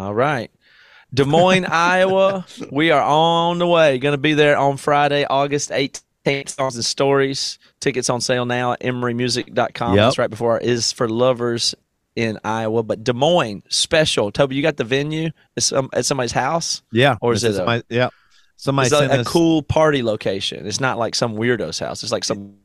All right. Des Moines, Iowa. We are on the way. Going to be there on Friday, August 18th. Songs and stories. Tickets on sale now at emerymusic.com. Yep. That's right before our is for lovers in Iowa. But Des Moines, special. Toby, you got the venue It's some, at somebody's house? Yeah. Or is it a- my, yeah. Somebody It's sent a, a cool party location. It's not like some weirdo's house. It's like some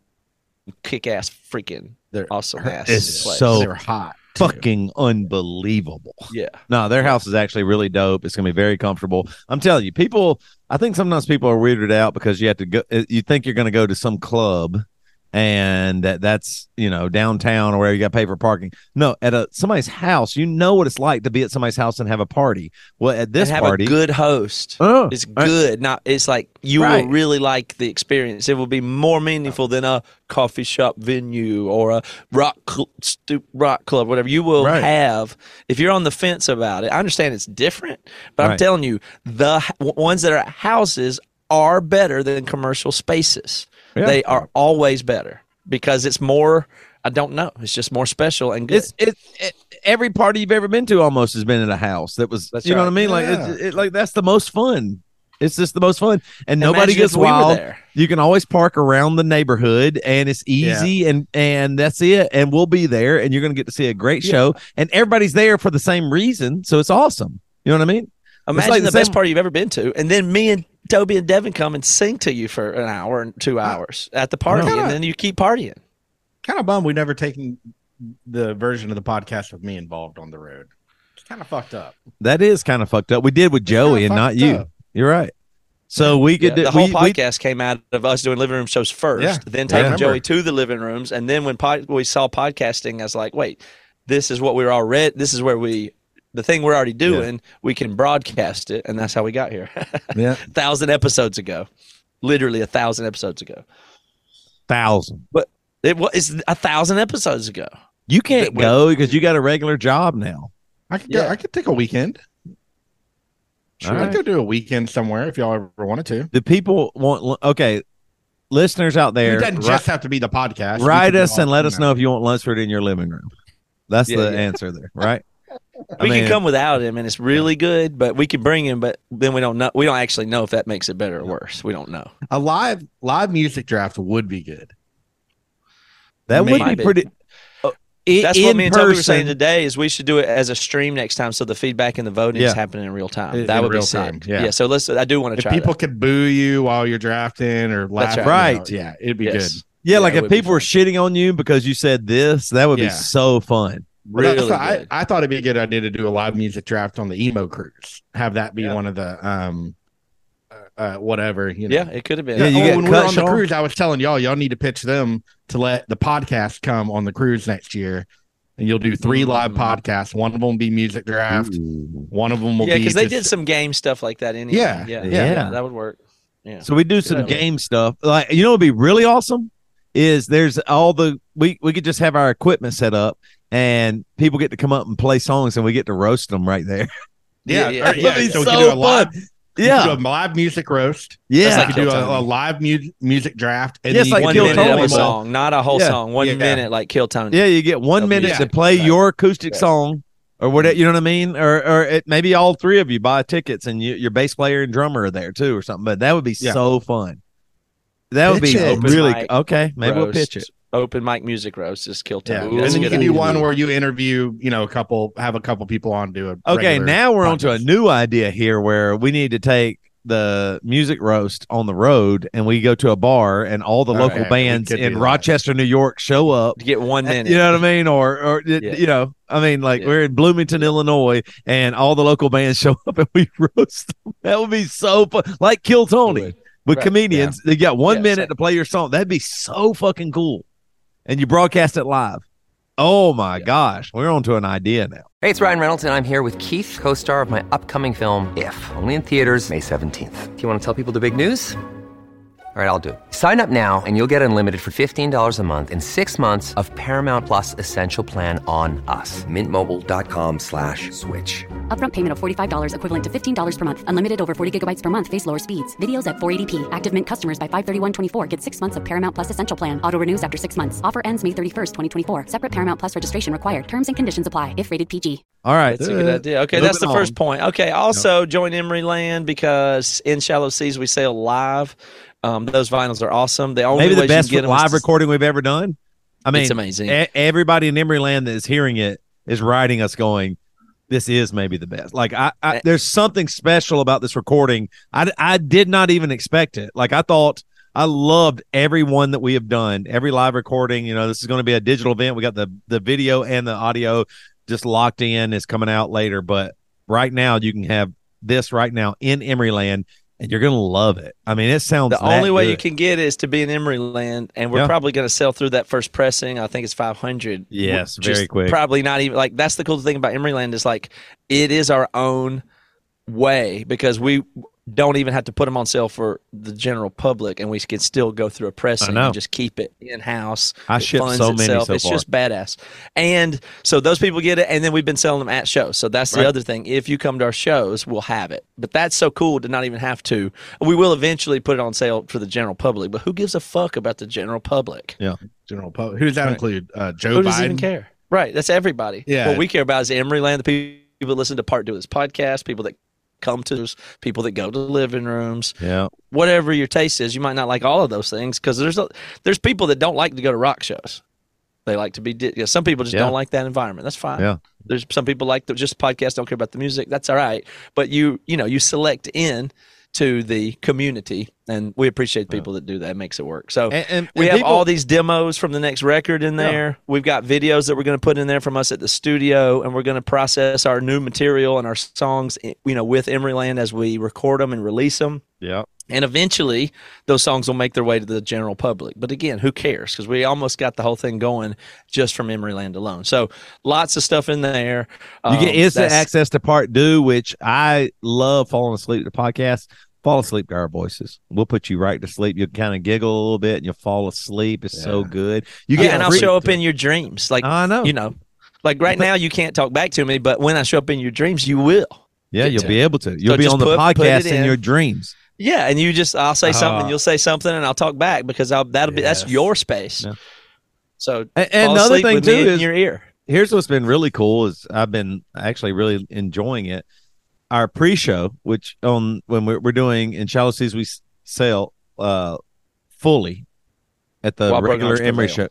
kick ass freaking They're awesome ass It's place. so they're hot. Fucking unbelievable. yeah. No, their house is actually really dope. It's gonna be very comfortable. I'm telling you, people. I think sometimes people are weirded out because you have to go. You think you're gonna go to some club, and that that's you know downtown or where you got to pay for parking. No, at a somebody's house, you know what it's like to be at somebody's house and have a party. Well, at this and have party, a good host. Oh, It's right. good. Not it's like you Right. will really like the experience. It will be more meaningful than a coffee shop venue or a rock cl- stu- rock club, whatever. You will Right. have if you're on the fence about it. I understand it's different, but I'm telling you, the ones that are houses are better than commercial spaces. Yeah. They are always better because it's more. I don't know. It's just more special and good. It's it, it. Every party you've ever been to almost has been in a house that was. That's you know what I right. mean? Like Yeah. it, it, like that's the most fun. It's just the most fun, and nobody if gets we wild. there. You can always park around the neighborhood, and it's easy, and and that's it. And we'll be there, and you're going to get to see a great Yeah. show, and everybody's there for the same reason, so it's awesome. You know what I mean? Imagine like the, the best party you've ever been to, and then me and Toby and Devin come and sing to you for an hour and two hours at the party, Yeah. and then you keep partying. Kind of bummed we never taken the version of the podcast with me involved on the road. It's kind of fucked up. That is kind of fucked up. We did with Joey, and not you. up. You're right. So we Yeah, could do the whole we, we- podcast came out of us doing living room shows first, Yeah. then taking remember. Joey to the living rooms, and then when pod, we saw podcasting, I was like, wait, this is what we're already. This is where we. The thing we're already doing, we can broadcast it, and that's how we got here. Yeah. thousand episodes ago, literally a thousand episodes ago. thousand. but It was a thousand episodes ago. You can't That go because you got a regular job now. I could go, I could take a weekend. Sure, All I'd go do a weekend somewhere if y'all ever wanted to. The people want okay, listeners out there, It doesn't ri- just have to be the podcast. Write us and let us know if you want Lunsford in your living room. That's Yeah, the yeah. answer there, right? I we mean- can come without him, and it's really good. But we can bring him, but then we don't know. We don't actually know if that makes it better or worse. We don't know. A live live music draft would be good. That would be pretty. uh, i- That's what in me and Toby were saying today. Is we should do it as a stream next time, so the feedback and the voting Yeah. is happening in real time. In- that in would be real sick. time, yeah. So let's. I do want to If try. people that. could boo you while you're drafting or laugh, right. you know, yeah, it'd be Yes. good. Yeah, Yeah, like if people were shitting on you because you said this, that would Yeah. be so fun. But that's Really what I, good. I thought it'd be a good idea to do a live music draft on the emo cruise. Have that be Yeah. one of the um uh, uh whatever, you know. Yeah, it could have been. Yeah, you oh, get when we were cut, on the cruise, I was telling y'all, y'all need to pitch them to let the podcast come on the cruise next year. And you'll do three live Mm. podcasts. One of them will be music draft. One of them will yeah, be because they did some game stuff like that anyway. Yeah, yeah, yeah. that would work. Yeah. So we do some idea. game stuff. Like you know, it'd be really awesome is there's all the we we could just have our equipment set up and people get to come up and play songs and we get to roast them right there. Yeah, Yeah, yeah. yeah. So we so can do a live, fun. we can Yeah, do a live music roast. yeah. like we do a, a live mu- music draft. And Yes, then you like can one Kill do minute a of Tony a song, not a whole Yeah. song. One Yeah. minute, like Kill Tony. Yeah, you get one That'd minute to play Right. your acoustic Right. song or whatever. You know what I mean? Or or it, maybe all three of you buy tickets and you, your bass player and drummer are there too or something. But that would be Yeah. so fun. That would Pitch be it. really Open mic okay. Maybe we'll pitch it. Open mic music roast. Just Kill Yeah, Tony. and then a you good can do one where you interview, you know, a couple, have a couple people on do it. Okay, now we're on to a new idea here where we need to take the music roast on the road and we go to a bar and all the Okay, local we bands in. Rochester, New York show up. to get one minute. You know what I mean? Or or Yeah. you know, I mean like Yeah. we're in Bloomington, Illinois and all the local bands show up and we roast them. That would be so fun. Like Kill Tony would. With Right. comedians. They got one Yeah, minute same. to play your song. That'd be so fucking cool. And you broadcast it live. Oh my Yeah. gosh. We're on to an idea now. Hey, it's Ryan Reynolds, and I'm here with Keith, co star of my upcoming film, If, only in theaters, May 17th. Do you want to tell people the big news? All right, I'll do it. Sign up now and you'll get unlimited for $15 a month in six months of Paramount Plus Essential Plan on us. Mintmobile.com slash switch. Upfront payment of $45 equivalent to $15 per month. Unlimited over 40 gigabytes per month. Face lower speeds. Videos at 480p. Active Mint customers by 531.24 get six months of Paramount Plus Essential Plan. Auto renews after six months. Offer ends May 31st, 2024. Separate Paramount Plus registration required. Terms and conditions apply if rated PG. All right. That's a good idea. Okay, that's the first point. Okay, also join Emery Land because in Shallow Seas we sail live. Um, those vinyls are awesome. The only Maybe the best you can get 'em is live to- recording we've ever done. I mean, It's amazing. e- everybody in Emery Land that is hearing it is writing us going, this is maybe the best. Like I, Eh. I there's something special about this recording. I, I did not even expect it. Like I thought I loved every one that we have done, every live recording. You know, this is going to be a digital event. We got the the video and the audio just locked in. Is coming out later, but right now you can have this right now in Emery Land, and you're gonna love it. I mean, it sounds The only way you can get is to be in Emery Land, and we're Yeah. probably going to sell through that first pressing. I think it's 500. Yes, very quick. Probably not even like that's the cool thing about Emery Land is like it is our own way because we don't even have to put them on sale for the general public, and we can still go through a pressing and just keep it in house. I It shipped funds so many itself. so It's far. just badass, and so those people get it, and then we've been selling them at shows. So that's the Right. other thing. If you come to our shows, we'll have it. But that's so cool to not even have to. We will eventually put it on sale for the general public, but who gives a fuck about the general public? Yeah, general public. Who does that Right. include? Uh, Joe Who Biden. does even care? Right. That's everybody. Yeah. What we care about is Emery Land, the people that listen to Part Do this podcast, people that come to this, people that go to living rooms, Yeah. whatever your taste is. You might not like all of those things because there's a, there's people that don't like to go to rock shows. They like to be. di- Yeah, some people just Yeah. don't like that environment. That's fine. Yeah. There's some people like the, just podcast don't care about the music. That's all right. But you you know you select in to the community, and we appreciate people that do that. It makes it work. So And, and- we and have people- all these demos from the next record in Yeah. there. We've got videos that we're going to put in there from us at the studio, and we're going to process our new material and our songs, eh, you know, with Emeryland as we record them and release them. Yeah. And eventually, those songs will make their way to the general public. But again, who cares? Because we almost got the whole thing going just from Emeryland alone. So lots of stuff in there. You get Um, instant access to part due, which I love falling asleep to podcasts. Fall asleep to our voices. We'll put you right to sleep. You'll kind of giggle a little bit and you'll fall asleep. It's so good. You Yeah, get and I'll show up in your dreams. Like I know. you know, like right now you can't talk back to me, but when I show up in your dreams, you will. yeah, you'll be able to. You'll So be on the put- put podcast it in. in. your dreams. Yeah, and you just I'll say something, Uh, you'll say something, and I'll talk back because I'll that'll be that's your space. Yeah. So And, and fall the other thing too is your ear. here's what's been really cool is I've been actually really enjoying it. Our pre-show, which on when we're, we're doing in Shallow Seas, we s- sail uh fully at the While Broken regular Emory Emery show.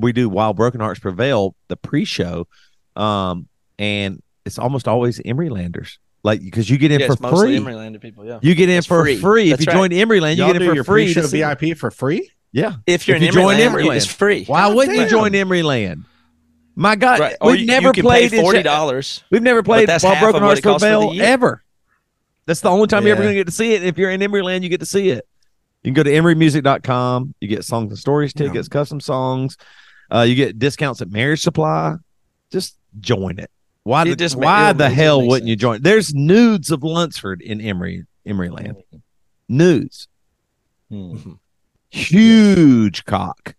We do while Broken Hearts Prevail, the pre-show, um, and it's almost always Emerylanders, like because you get in Yeah, for free. Emeryland people. Yeah. You get in It's for free. free. If you right. join Emeryland, you Y'all get in it your for free. pre-show to see- VIP for free. Yeah. If you're If in you join Emeryland, Emeryland. it's free. Why wouldn't you damn. join Emeryland? My God, Right. We've you, never you played pay in Sha- forty dollars. We've never played that's While half Broken Hearts for the ever. That's the only time you're ever going to get to see it. If you're in Emeryland, you get to see it. You can go to emerymusic.com. You get songs and stories Yeah. tickets, custom songs. Uh, you get discounts at Marriage Supply. Just join it. Why? It the, just why the hell wouldn't you sense. join? There's nudes of Lunsford in Emery Emeryland. Nudes. Hmm. Huge cock.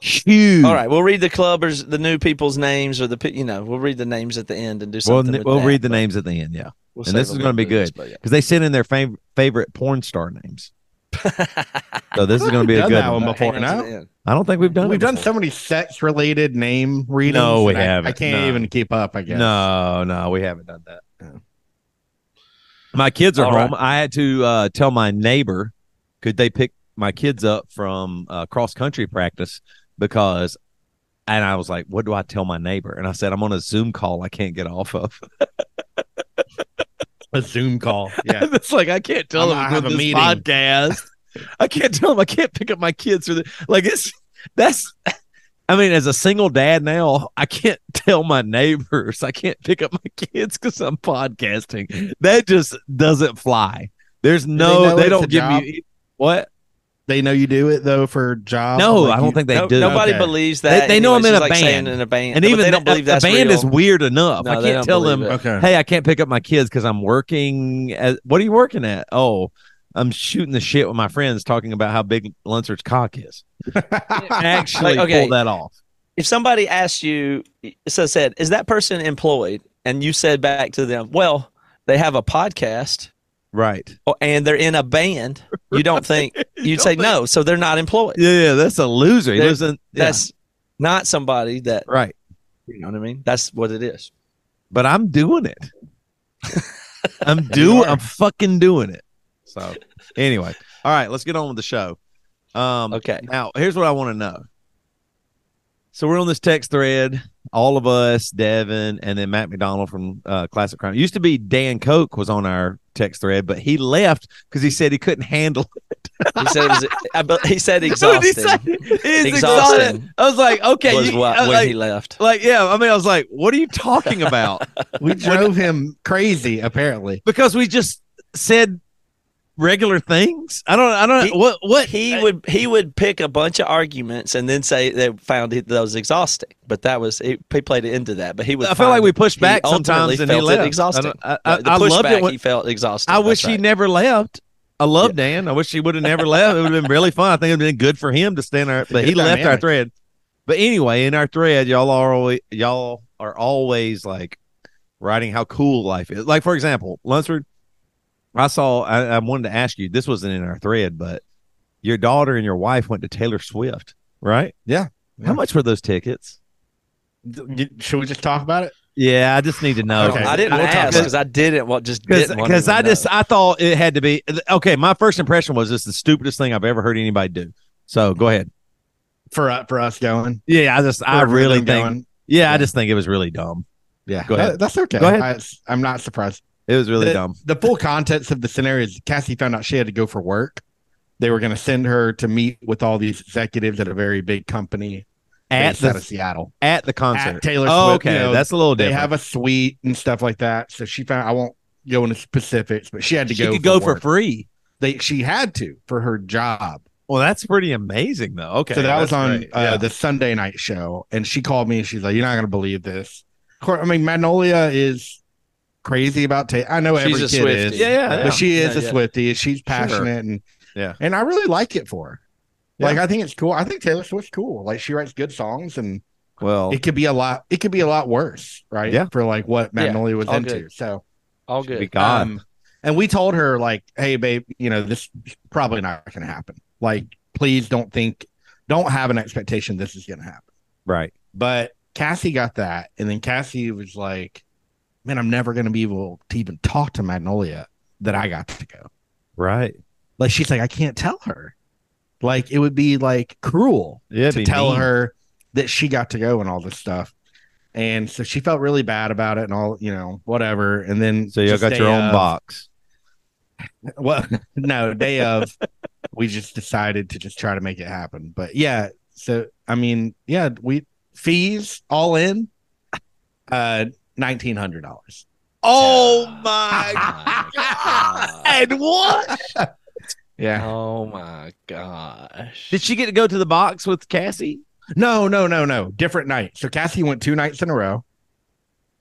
Huge. All right, we'll read the clubbers, the new people's names, or the pe- you know, we'll read the names at the end and do We'll, something. with we'll that, read the names at the end. Yeah. we'll and this is gonna be for good. but yeah. because they sent in their fav- favorite porn star names. So this is going to be a good one. one before. Hang on to now? I don't think we've done. We've it done before. so many sex related name readings. No, we and I- I, can't No. even keep up. I guess. No, no, we haven't done that. Yeah. My kids are All home. right. I had to uh, tell my neighbor could they pick my kids up from uh, cross country practice because, and I was like, what do I tell my neighbor? And I said I'm on a Zoom call I can't get off of. A Zoom call. Yeah. it's like I can't tell I'm- them I have a meeting. podcast. I can't tell them I can't pick up my kids for the like it's that's. I mean, as a single dad now, I can't tell my neighbors I can't pick up my kids because I'm podcasting. That just doesn't fly. There's no, they, it's don't give job? me what. They know you do it though for job. No, Like I don't you- think they No- do. Nobody Okay. believes that. they know I'm in a like band. in a band, and even they don't the- believe the that's band real. is weird enough. No, I can't tell them. it. Okay. hey, I can't pick up my kids because I'm working. At, what are you working at? Oh, I'm shooting the shit with my friends talking about how big Lunsford's cock is. Actually, Like, okay. pull that off. if somebody asked you, so said, is that person employed? And you said back to them, well, they have a podcast Right. or- and they're in a band. You don't think you'd say no, so they're not employed. Yeah, yeah, that's a loser. He lives in yeah, That's not somebody that right. you know what I mean. That's what it is. But I'm doing it. I'm doing. I'm fucking doing it. So anyway, all right, let's get on with the show. Um, Okay. Now, here's what I want to know. So we're on this text thread, all of us, Devin, and then Matt McDonald from uh, Classic Crime. It used to be Dan Coke was on our text thread, but he left because he said he couldn't handle He said it was. I, he said What did he say? exhausting. Exhausting. exhausting. I was like, okay, was you, what, was when like, he left. like, yeah. I mean, I was like, what are you talking about? We drove him crazy, apparently. because we just said regular things. I don't. I don't. He- what? What? He would he would pick a bunch of arguments and then say they found it that was exhausting. But that was he, he played into that. But he would. I feel like we pushed he back sometimes, and he left. exhausting. I, I, the I, I loved it. When, he felt exhausted. I wish That's he right. never left. I love Dan. I wish he would have never left. It would have been really fun. I think it would have been good for him to stand there, but he left our thread. But anyway, in our thread, y'all are always y'all are always like writing how cool life is. Like for example, Lunsford, I saw. I, I wanted to ask you. This wasn't in our thread, but your daughter and your wife went to Taylor Swift, right? Yeah. How much were those tickets? Should we just talk about it? Yeah, I just need to know. Okay. I didn't We'll ask because I didn't. What just because to I know. just I thought it had to be okay. My first impression was this the stupidest thing I've ever heard anybody do. So go ahead. For uh, for us going. Yeah, I just I really think going. yeah, I just think it was really dumb. Yeah. Go ahead. That- that's okay. Go ahead. I, I'm not surprised. It was really the, dumb. The full context of the scenario is Cassie found out she had to go for work. They were going to send her to meet with all these executives at a very big company At based out of the Seattle. at the concert. At Taylor oh, Swift, okay, you know, that's a little different. They have a suite and stuff like that. So she found I won't go into specifics, but she had to she go. could go for free. They she had to for her job. Well, that's pretty amazing, though. Okay, so that was on uh, Yeah. the Sunday night show, and she called me and she's like, "You're not going to believe this." Of course, I mean, Magnolia is crazy about Taylor. I know She's every a kid Swiftie. is, Yeah, yeah, yeah. but she is Yeah, a yeah. Swiftie. She's passionate and Yeah. and I really like it for her. Like I think it's cool. I think Taylor Swift's cool. Like she writes good songs, and well, it could be a lot. It could be a lot worse, right? Yeah. For like what Yeah, Magnolia was all into. good. So all be good. God. um, and we told her like, "Hey, babe, you know this probably not going to happen. Like, please don't think, don't have an expectation this is going to happen." right. But Cassie got that, and then Cassie was like, "Man, I'm never going to be able to even talk to Magnolia that I got to go." Right. Like she's like, I can't tell her. Like it would be like cruel it'd to tell mean. her that she got to go and all this stuff. And so she felt really bad about it and all, you know, whatever. And then So you got your own of- box. Well, no, day of we just decided to just try to make it happen. But yeah, so I mean, yeah, we fees all in uh nineteen hundred dollars. Oh my god! And what? Yeah. Oh my gosh. Did she get to go to the box with Cassie? No, no, no, no. Different night. So Cassie went two nights in a row.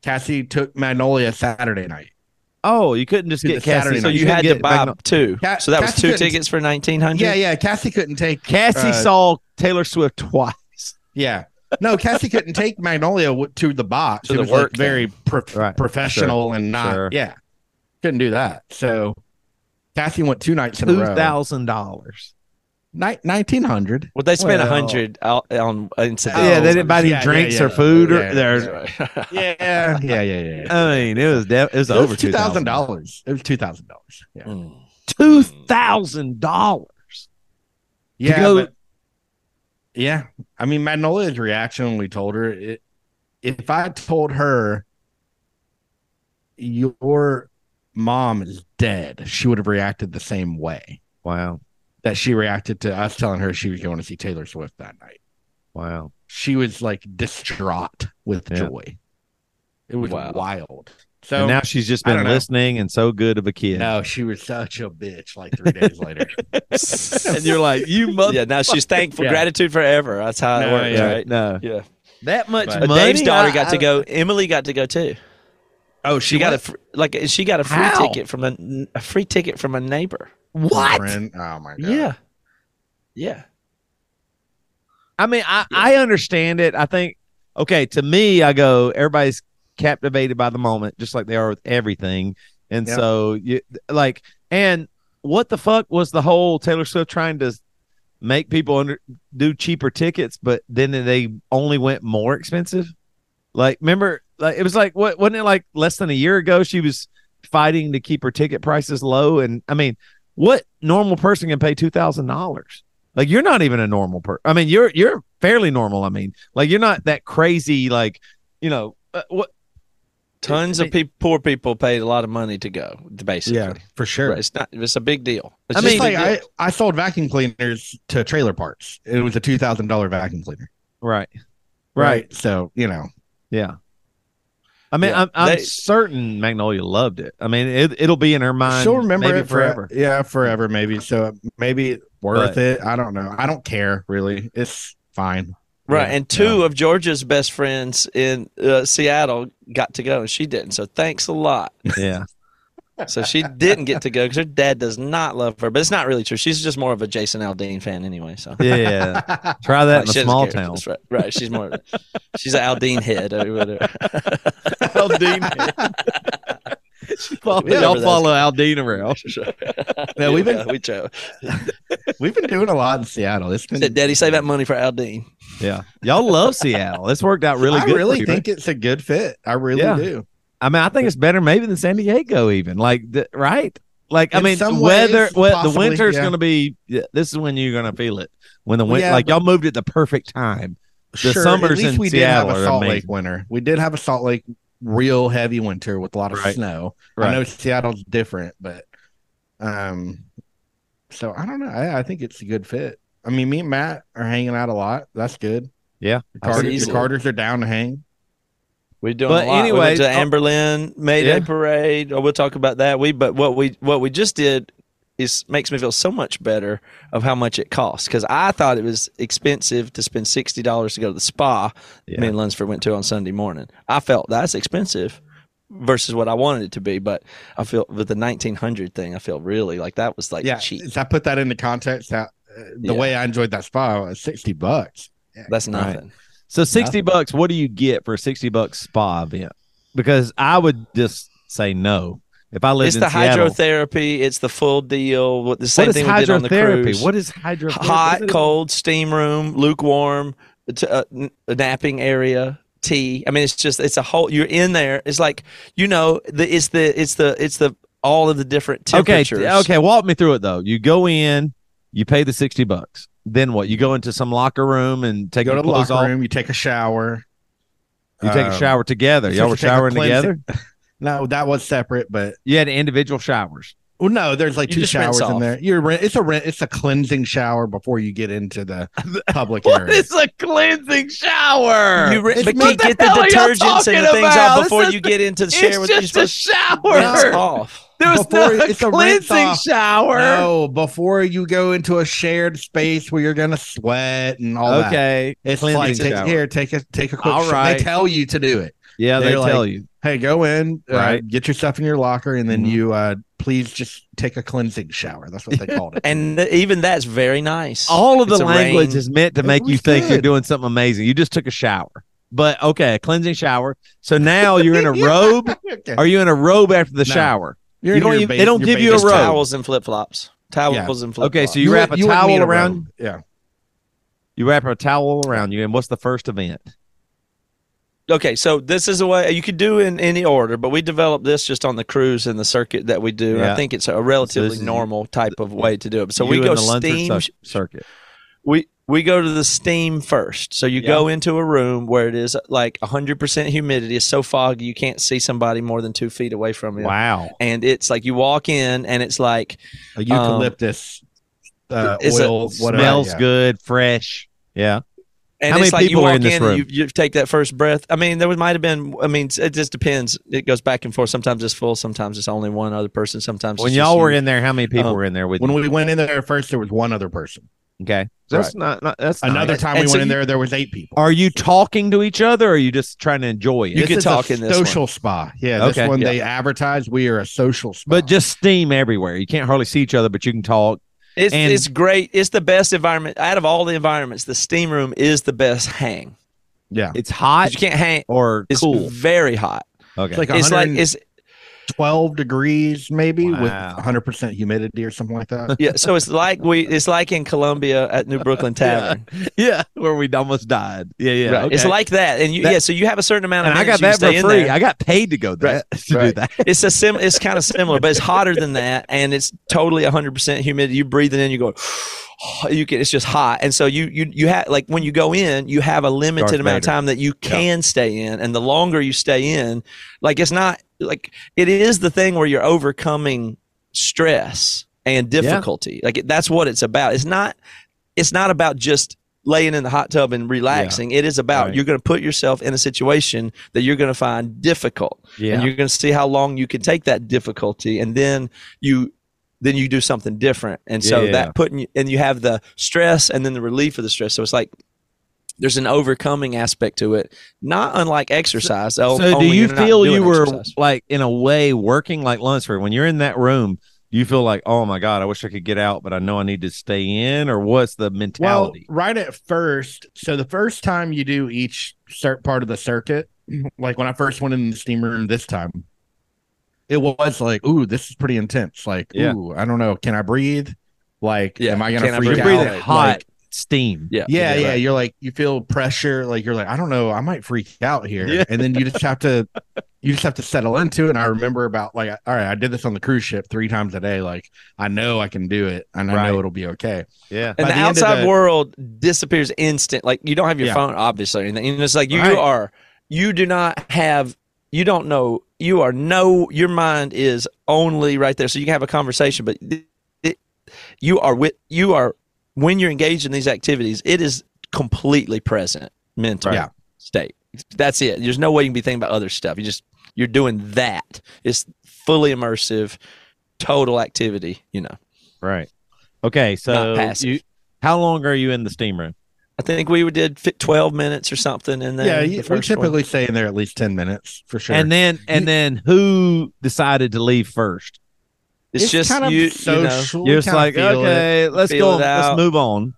Cassie took Magnolia Saturday night. Oh, you couldn't just get Cassie. Saturday so night. you couldn't had to buy Magno- two. Ca- so that was two tickets for nineteen hundred. Yeah, yeah. Cassie couldn't take. Cassie uh, saw Taylor Swift twice. Yeah. No, Cassie couldn't take Magnolia to the box. To it the was like very pro- Right. professional and not. Sure. Yeah. Couldn't do that. So Cassie went two nights in a row. thousand dollars. Ni- 1900. Well, they spent a Well- hundred on incidentals. yeah, they didn't buy any yeah, yeah, drinks yeah. or food or Yeah, there's. yeah. Yeah. Yeah. Yeah. Yeah. yeah. I mean, it was def- it was It over was two thousand $2,000. It was $2,000. Yeah. Mm. Two thousand dollars. Yeah, go- but yeah. I mean, Magnolia's reaction when we told her it. If I told her your mom is dead, she would have reacted the same way Wow, that she reacted to us telling her she was going to see Taylor Swift that night. wow. She was like distraught with Yeah. joy. It was Wow. wild. So and now she's just been listening and so good of a kid. no, she was such a bitch. Like three days later. and you're like, you mother. yeah, now she's thankful, Yeah. gratitude forever. That's how it No, works, yeah. right? No, Yeah. that much But- But money. Dave's daughter I- got to I- go. Emily got to go too. oh, She got a fr- like she got a free How? ticket from a, a free ticket from a neighbor. What? Friend- Oh my god. Yeah. Yeah. I mean, I, I understand it. I think okay, to me, I go, everybody's captivated by the moment, just like they are with everything. And Yeah. so you like and what the fuck was the whole Taylor Swift trying to make people under do cheaper tickets, but then they only went more expensive? Like, remember, like it was like what wasn't it like less than a year ago? She was fighting to keep her ticket prices low, and I mean, what normal person can pay two thousand dollars? Like, you're not even a normal person. I mean, you're you're fairly normal. I mean, like you're not that crazy. Like, you know, uh, what? Tons I of mean- people, poor people paid a lot of money to go, basically. Yeah, for sure. Right, It's not. It's a big deal. It's I just Just like big I. I sold vacuum cleaners to trailer parts. It was a two thousand dollar vacuum cleaner. Right, right, So you know, yeah. I mean, Yeah, I'm, I'm they- certain Magnolia loved it. I mean, it, it'll be in her mind. she'll remember maybe it for- forever. yeah, forever maybe. So maybe worth But- it. I don't know. I don't care really. It's fine. Right, Yeah, and two yeah. of Georgia's best friends in uh, Seattle got to go, and she didn't. So thanks a lot. Yeah, So she didn't get to go because her dad does not love her. But it's not really true. She's just more of a Jason Aldean fan anyway. So yeah. Try that Like, in a small town. Right. Right. She's more. She's an Aldean head or whatever. Follow- Remember y'all follow Aldean around. Yeah, we've been- we we've been doing a lot in Seattle. It's been Daddy, save that money for Aldean. Yeah, y'all love Seattle. It's worked out really I good. I really you, think right? it's a good fit. I really Yeah. do. I mean, I think it's better maybe than San Diego, even like the, right. Like I In mean, some weather. the winter's yeah. going to be. This is when you're going to feel it. When the winter, Yeah, like y'all moved at the perfect time. The sure, summers at least in we Seattle did have a Salt Lake winter. We did have a Salt Lake real heavy winter with a lot of Right. snow. Right. I know Seattle's different, but um, so I don't know. I, I think it's a good fit. I mean, me and Matt are hanging out a lot. That's good. Yeah, The Carters, the Carters are down to hang. We're doing But a lot. we anyways, went to oh- Anberlin Mayday Yeah. Parade. Oh, we'll talk about that. We but what we what we just did is makes me feel so much better of how much it costs because I thought it was expensive to spend sixty dollars to go to the spa. Yeah. Me and Lunsford went to on Sunday morning. I felt that's expensive versus what I wanted it to be, but I feel with the nineteen hundred thing, I feel really like that was like yeah, cheap. If I put that into context, how, uh, the Yeah. way I enjoyed that spa was sixty bucks. That's Right. nothing. So sixty bucks. What do you get for a sixty bucks spa event? Because I would just say no if I lived It's in the Seattle. hydrotherapy. It's the full deal. What the same what is thing we did on the cruise. What is hydrotherapy? Hot, is cold, steam room, lukewarm, t- uh, n- a napping area, tea. I mean, it's just it's a whole. You're in there. It's like you know, the it's the it's the it's the all of the different temperatures. Okay, okay. Walk me through it though. You go in, you pay the sixty bucks. Then what? You go into some locker room and take Go to the locker off. room, you take a shower. You take a Um, shower together. you Y'all were to take a showering together. No, that was separate, but You had individual showers. well, no, there's like You two showers in there. You're it's a rin- it's a cleansing shower before you get into the public What area. is a cleansing shower? You re- It's but you the get the hell detergents and the things about? off before This you is- get into the shower. it's with- just a supposed to rinse shower. off. There was Before- no it's a rinse cleansing off. shower. No, before you go into a shared space where you're gonna sweat and all that. okay. It's Cleansing like take, shower. here, take a take a quick. All sh- They tell you to do it. Yeah, they They're tell you. Hey, go in, uh, Right. get your stuff in your locker, and then Mhm. you uh, please just take a cleansing shower. That's what they called it. And th- even that's very nice. All of the It's a language rain- is meant to It make you was think you're doing something amazing. You just took a shower. But okay, a cleansing shower. So now you're in a robe. Okay. Are you in a robe after the No. shower? You're you don't your even- ba- they don't give you a Just robe. towels and flip flops. Towels and flip flops. Okay, so you, wrap a wouldn't- wouldn't towel a around. robe. Yeah. You wrap a towel around you, and what's the first event? Okay, so this is a way you could do in any order, but we developed this just on the cruise and the circuit that we do. Yeah. I think it's a relatively this is- normal type of way to do it. So You we go the steam. circuit. We we go to the steam first. So you Yeah. go into a room where it is like 100% humidity. It's so foggy you can't see somebody more than two feet away from you. Wow. And it's like you walk in and it's like A eucalyptus uh, It's a- oil, whatever. Smells yeah. good, fresh. Yeah. And How it's many like people you are walk in this in room? and you, you take that first breath. I mean, there was, might have been. I mean, it just depends. It goes back and forth. Sometimes it's full. Sometimes it's only one other person. Sometimes When it's y'all just were you. in there, how many people Um, were in there with When you? we went in there first, there was one other person. Okay, that's not, not that's Another nice. time And we so went in you- there, there was eight people. Are you talking to each other, or are you just trying to enjoy it? You This can talk a in this social spa. Yeah, this Okay. one Yeah. they advertise. We are a social spa. but just steam everywhere. You can't hardly see each other, but you can talk. It's And- it's great. It's the best environment out of all the environments. The steam room is the best hang. yeah, It's hot. You can't hang. or It's cool. very hot. Okay, it's like It's like it's 12 degrees maybe with 100% humidity or something like that. yeah. So it's like we. It's like in Columbia at New Brookland Tavern. yeah, where we almost died. Yeah, yeah. Right. It's like that, and you That- yeah. So you have a certain amount of and I got that for free. there. I got paid to go that to do that. it's a sim. It's kind of similar, but it's hotter than that, and it's totally 100 percent humidity. You breathe it in, you go. You can. It's just hot, and so you you you have like when you go in, you have a limited Darth amount of time that you can stay in, and the longer you stay in, like it's not like it is the thing where you're overcoming stress and difficulty. Like that's what it's about. It's not. It's not about just laying in the hot tub and relaxing. It is about Right. you're going to put yourself in a situation that you're going to find difficult and you're going to see how long you can take that difficulty and then you then you do something different and so Yeah, yeah, that yeah. putting you and you have the stress and then the relief of the stress so it's like there's an overcoming aspect to it not unlike exercise So, only do you feel you were exercise. like in a way working like Lunsford when you're in that room? Do you feel like, oh my god, I wish I could get out, but I know I need to stay in, or what's the mentality? Well, right at first, so the first time you do each cert part of the circuit, like when I first went in the steam room this time, it was like, ooh, this is pretty intense. Like, Yeah. ooh, I don't know, can I breathe? Like, Yeah, am I gonna I freak breathe? out? You're hot Like, steam. yeah yeah, yeah, right. You're like, you feel pressure. Like you're like, I don't know, I might freak out here. Yeah. And then you just have to, you just have to settle into it. And I remember about like, all right, I did this on the cruise ship three times a day. Like, I know I can do it, and I Right. know it'll be okay. Yeah. and By the, the outside the- world disappears instant like you don't have your Yeah. phone obviously anything and it's like you Right. are you do not have you don't know you are no your mind is only right there so you can have a conversation but it, it, you are with you are when you're engaged in these activities it is completely present mental Yeah. state that's it there's no way you can be thinking about other stuff you just you're doing that it's fully immersive total activity you know Right. Okay. So you, how long are you in the steam room? I think we did fit 12 minutes or something in there. yeah, the you- we first one. typically stay in there at least ten minutes for sure. And then and then who decided to leave first? It's, just kind of you, you know, social. You're just like, feel it. okay, let's go. Let's move on.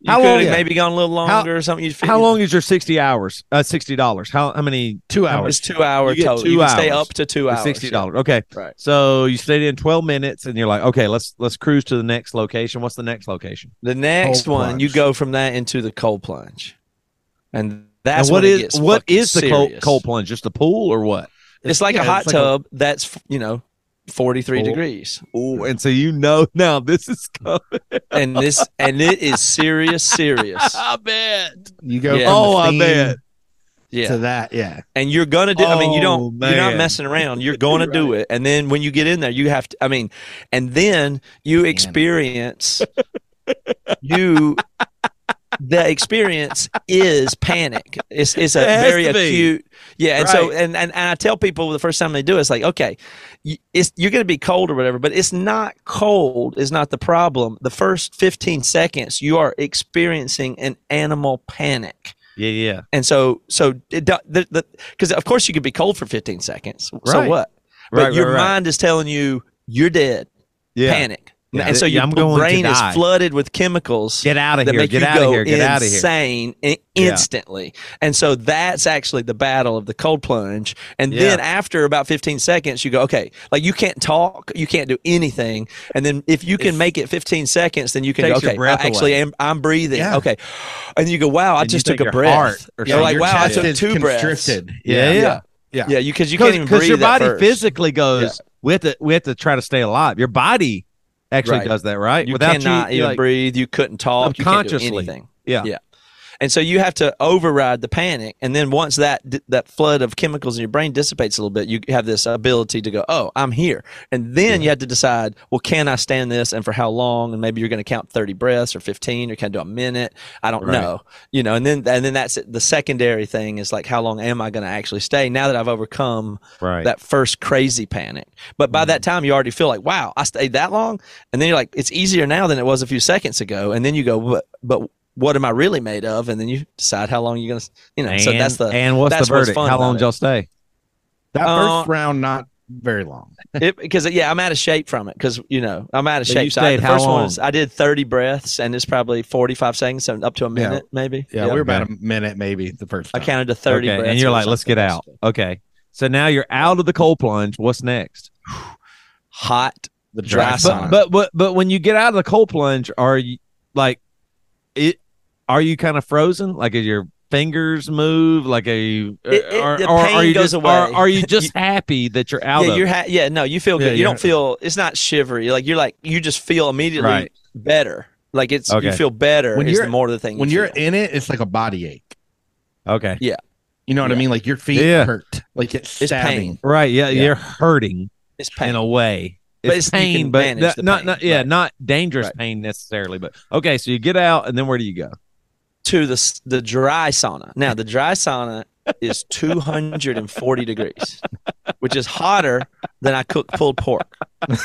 you How long- maybe gone a little longer or something. How long is your sixty hours? Uh, sixty dollars. How how many? two hours. It's two hour You total. two you can stay up to two hours. Sixty yeah. dollars. Okay. Right. So you stayed in twelve minutes, and you're like, okay, let's let's cruise to the next location. What's the next location? The next Cold one, you go from that into the cold plunge, and that's and what is what the cold, cold plunge? Just a pool or what? It's like yeah, a hot it's like a- tub that's you know forty three Cold. Oh. degrees, Oh, and so you know now this is coming. and this and it is serious, serious. I bet. You go. Yeah. Oh, I bet. Yeah, To that, yeah. and you're gonna do. I mean, you Oh, don't. You're not messing around. You're gonna do it, and then when you get in there, you have to. I mean, and then you experience. you, the experience is panic. It's it's a It very acute. Yeah, and so and, and and I tell people the first time they do it, it's like okay, it's you're gonna be cold or whatever, but it's not cold. Is not the problem. The first 15 seconds, you are experiencing an animal panic. Yeah, yeah. And so, so because of course you could be cold for 15 seconds. Right. So what? But Right, your mind is telling you you're dead. Yeah. Panic. Yeah. And so your I'm going to brain is flooded with chemicals Get out of here. Get you out of here. Get out of here. insane i- Yeah. instantly. And so that's actually the battle of the cold plunge. And Yeah. then after about 15 seconds, you go, okay, like you can't talk, you can't do anything. And then if you can It's- make it 15 seconds, then you can go, your okay, I actually am, I'm breathing. Yeah. Okay. And you go, wow, I And just took a your breath. or You're like, your wow, I took two breaths. Yeah, yeah. Yeah. Yeah, you because you can't even breathe your at body physically goes. We have to we have to try to stay alive. Your body actually Right. does that, right? You Without cannot you, even like, breathe. You couldn't talk. You can't do anything. Yeah. Yeah. And so you have to override the panic. And then once that that flood of chemicals in your brain dissipates a little bit, you have this ability to go, oh, I'm here. And then you have to decide, well, can I stand this and for how long? And maybe you're going to count 30 breaths or 15 or can I do a minute? I don't Right. know. You know, and then and then that's it. the secondary thing is like, how long am I going to actually stay now that I've overcome Right. that first crazy panic. But by that mm-hmm. time, you already feel like, wow, I stayed that long. And then you're like, it's easier now than it was a few seconds ago. And then you go, but, but what am I really made of? And then you decide how long you're going to, you know, and, so that's the, and what's that's the verdict? fun How long did it. y'all stay? That Uh, first round, not very long. because yeah, I'm out of shape from it because you know I'm out of So shape. you So I, the how first one long? was I did 30 breaths and it's probably 45 seconds, so up to a Yeah. minute maybe. Yeah, we were about a minute maybe the first I counted to 30 okay, breaths. and you're like, let's get out. Okay, so now you're out of the cold plunge. What's next? Hot. the dry dry sauna. sauna. But but but when you get out of the cold plunge, are you like it? Are you kind of frozen? Like, is your fingers move? Like, are you? Uh, it- it- or, the pain are you goes just? away. Are, are you just happy that you're out yeah, of? you're it? ha- yeah, no, you feel Yeah, good. you you're- don't feel it's not shivery. Like you're like you just feel immediately Right. better. Like it's you feel better When is you're- the more the thing. when you you're in it, it's like a body ache. okay, Yeah. You know what I mean? Like your feet Yeah. hurt. Like it's, It's stabbing. pain. right, yeah, Yeah. you're hurting it's pain. in a way. But It's it's- pain, but manage that- not, pain, not yeah, right. not dangerous Right. pain necessarily. But okay, so you get out, and then where do you go? To the the dry sauna. Now the dry sauna is 240 degrees, which is hotter than I cook pulled pork.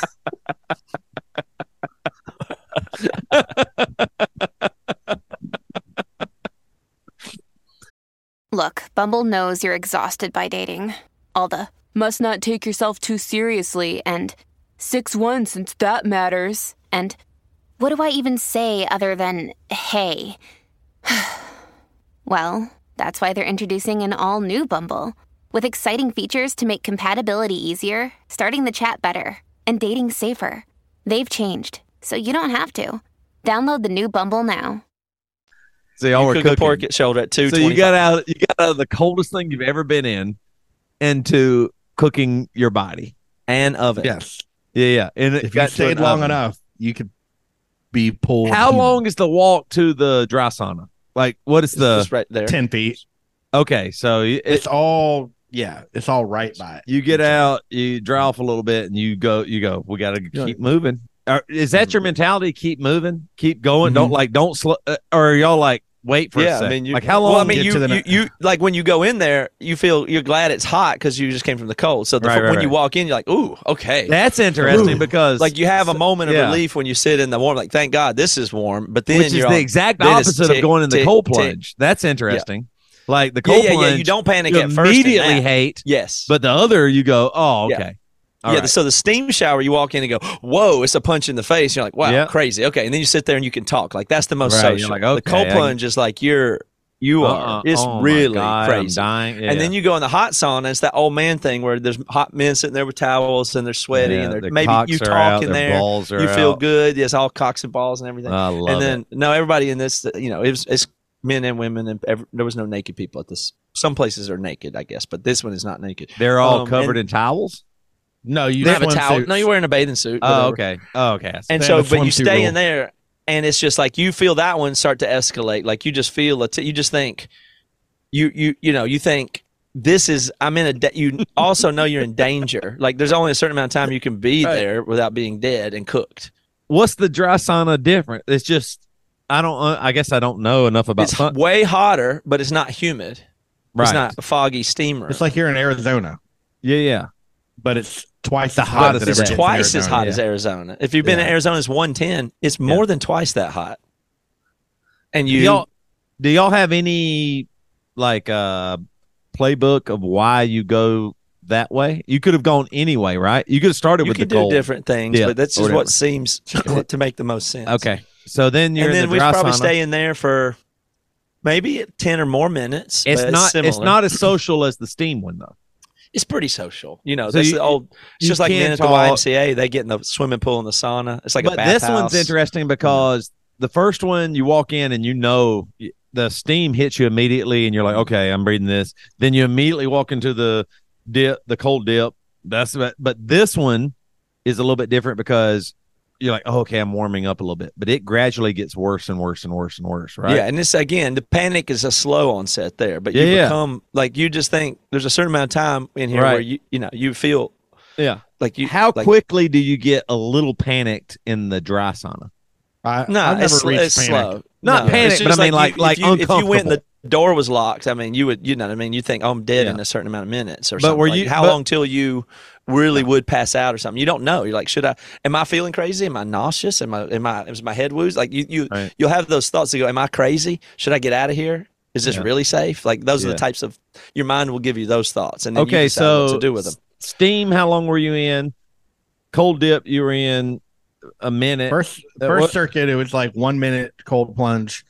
Look, Bumble knows you're exhausted by dating. All the must not take yourself too seriously and 6 1 since that matters. And what do I even say other than hey? well, that's why they're introducing an all new Bumble with exciting features to make compatibility easier, starting the chat better, and dating safer. They've changed, so you don't have to. Download the new Bumble now. So y'all You were cook cooking. pork at shoulder at so you got out. You got out of the coldest thing you've ever been in, into cooking your body. and oven. Yes. Yeah, yeah. And If you stayed long oven. enough, you could be pulled. How human. long is the walk to the dry sauna? Like, what is It's the? right there. Ten feet. Okay, so it, It's all yeah. It's all right by it. you get out, you dry off a little bit, and you go. You go. We got to Yeah. keep moving. Are, is that your mentality? Keep moving, keep going. Don't Mhm. like, don't slow. Uh, or are y'all like, wait for a second? I mean, you, like how long? Well, I mean, you, to the you, you like when you go in there, you feel you're glad it's hot because you just came from the cold. So the, Right, right, when you walk in, you're like, ooh, okay. That's interesting Ooh. because like you have a moment of yeah. relief when you sit in the warm. Like, thank God this is warm. But then which is the exact opposite of going in the tick, cold tick. plunge. That's interesting. Like the cold yeah, plunge, yeah. You don't panic you at first. immediately hate, Yes, but the other you go, oh, Yeah. okay. All yeah. right. So the steam shower, you walk in and go, "Whoa!" It's a punch in the face. You're like, "Wow, Yeah. crazy." Okay, and then you sit there and you can talk. Like that's the most Right, social. like, the okay, cold I- plunge is like you're you Uh-uh. are. It's Oh really God, I'm crazy. dying. And then you go in the hot sauna. It's that old man thing where there's hot men sitting there with towels and they're sweaty Yeah, and they're maybe you talk out, in there. You feel out. good. Yes, all cocks and balls and everything. I love and then it. no, everybody in this, you know, it was it's men and women and ev there was no naked people at this. Some places are naked, I guess, but this one is not naked. They're all um, covered and- in towels. No, you You have a swimsuits. towel. No, you're wearing a bathing suit. Oh, okay. Oh, okay. And so, but you stay rule. in there, and it's just like you feel that one start to escalate. Like you just feel it. You just think, you you you know, you think this is. I'm in a. Da- you also know you're in danger. Like there's only a certain amount of time you can be Right. there without being dead and cooked. What's the dry sauna different? It's just I don't. uh, I guess I don't know enough about. it's sun- way hotter, but it's not humid. Right. It's not a foggy steamer. It's like you're in Arizona, yeah, yeah. But it's twice The as hot hottest as it's ever twice as Arizona. hot as Arizona. If you've been Yeah. in Arizona, it's 110. It's more than twice that hot. And Do you, y'all do y'all have any like uh playbook of why you go that way? You could have gone anyway, right? You could have started you with could the do gold. different things, Yeah, but that's or just what seems to make the most sense. Okay. So then you're and in then the we dry probably sauna. stay in there for maybe 10 or more minutes. it's not it's similar. not as social as the steam one though. It's pretty social. You know, So that's you- the old it's just like men at the YMCA, they get in the swimming pool and the sauna. It's like a but this bathhouse. one's interesting because the first one you walk in and you know the steam hits you immediately and you're like mm-hmm. okay i'm breathing this then you immediately walk into the dip the cold dip that's but but this one is a little bit different because you're like, oh, okay, I'm warming up a little bit, but it gradually gets worse and worse and worse and worse, right? Yeah, and this again, the panic is a slow onset there, but you Yeah, yeah. become like you just think there's a certain amount of time in here Right. where you you know you feel yeah. like you How like, quickly do you get a little panicked in the dry sauna? I, No, I've never it's, reached it's panic. slow. Not No, panic, but I mean, like- you- like if you, if you went and the door was locked, I mean, you would you know what I mean. You think, oh, I'm dead Yeah. in a certain amount of minutes or But something. were Like, you- how but- long till you really would pass out or something? You don't know. You're like, should I? Am I feeling crazy? Am I nauseous? Am I? Am I? Is my head woozy? Like you you Right. you'll have those thoughts. To go, am I crazy? Should I get out of here? Is this Yeah. really safe? Like those are the types of your mind will give you those thoughts, and then you Okay, decide so what to do with them. Steam, how long were you in? Cold dip, you were in a minute. First first what- circuit, it was like one minute cold plunge.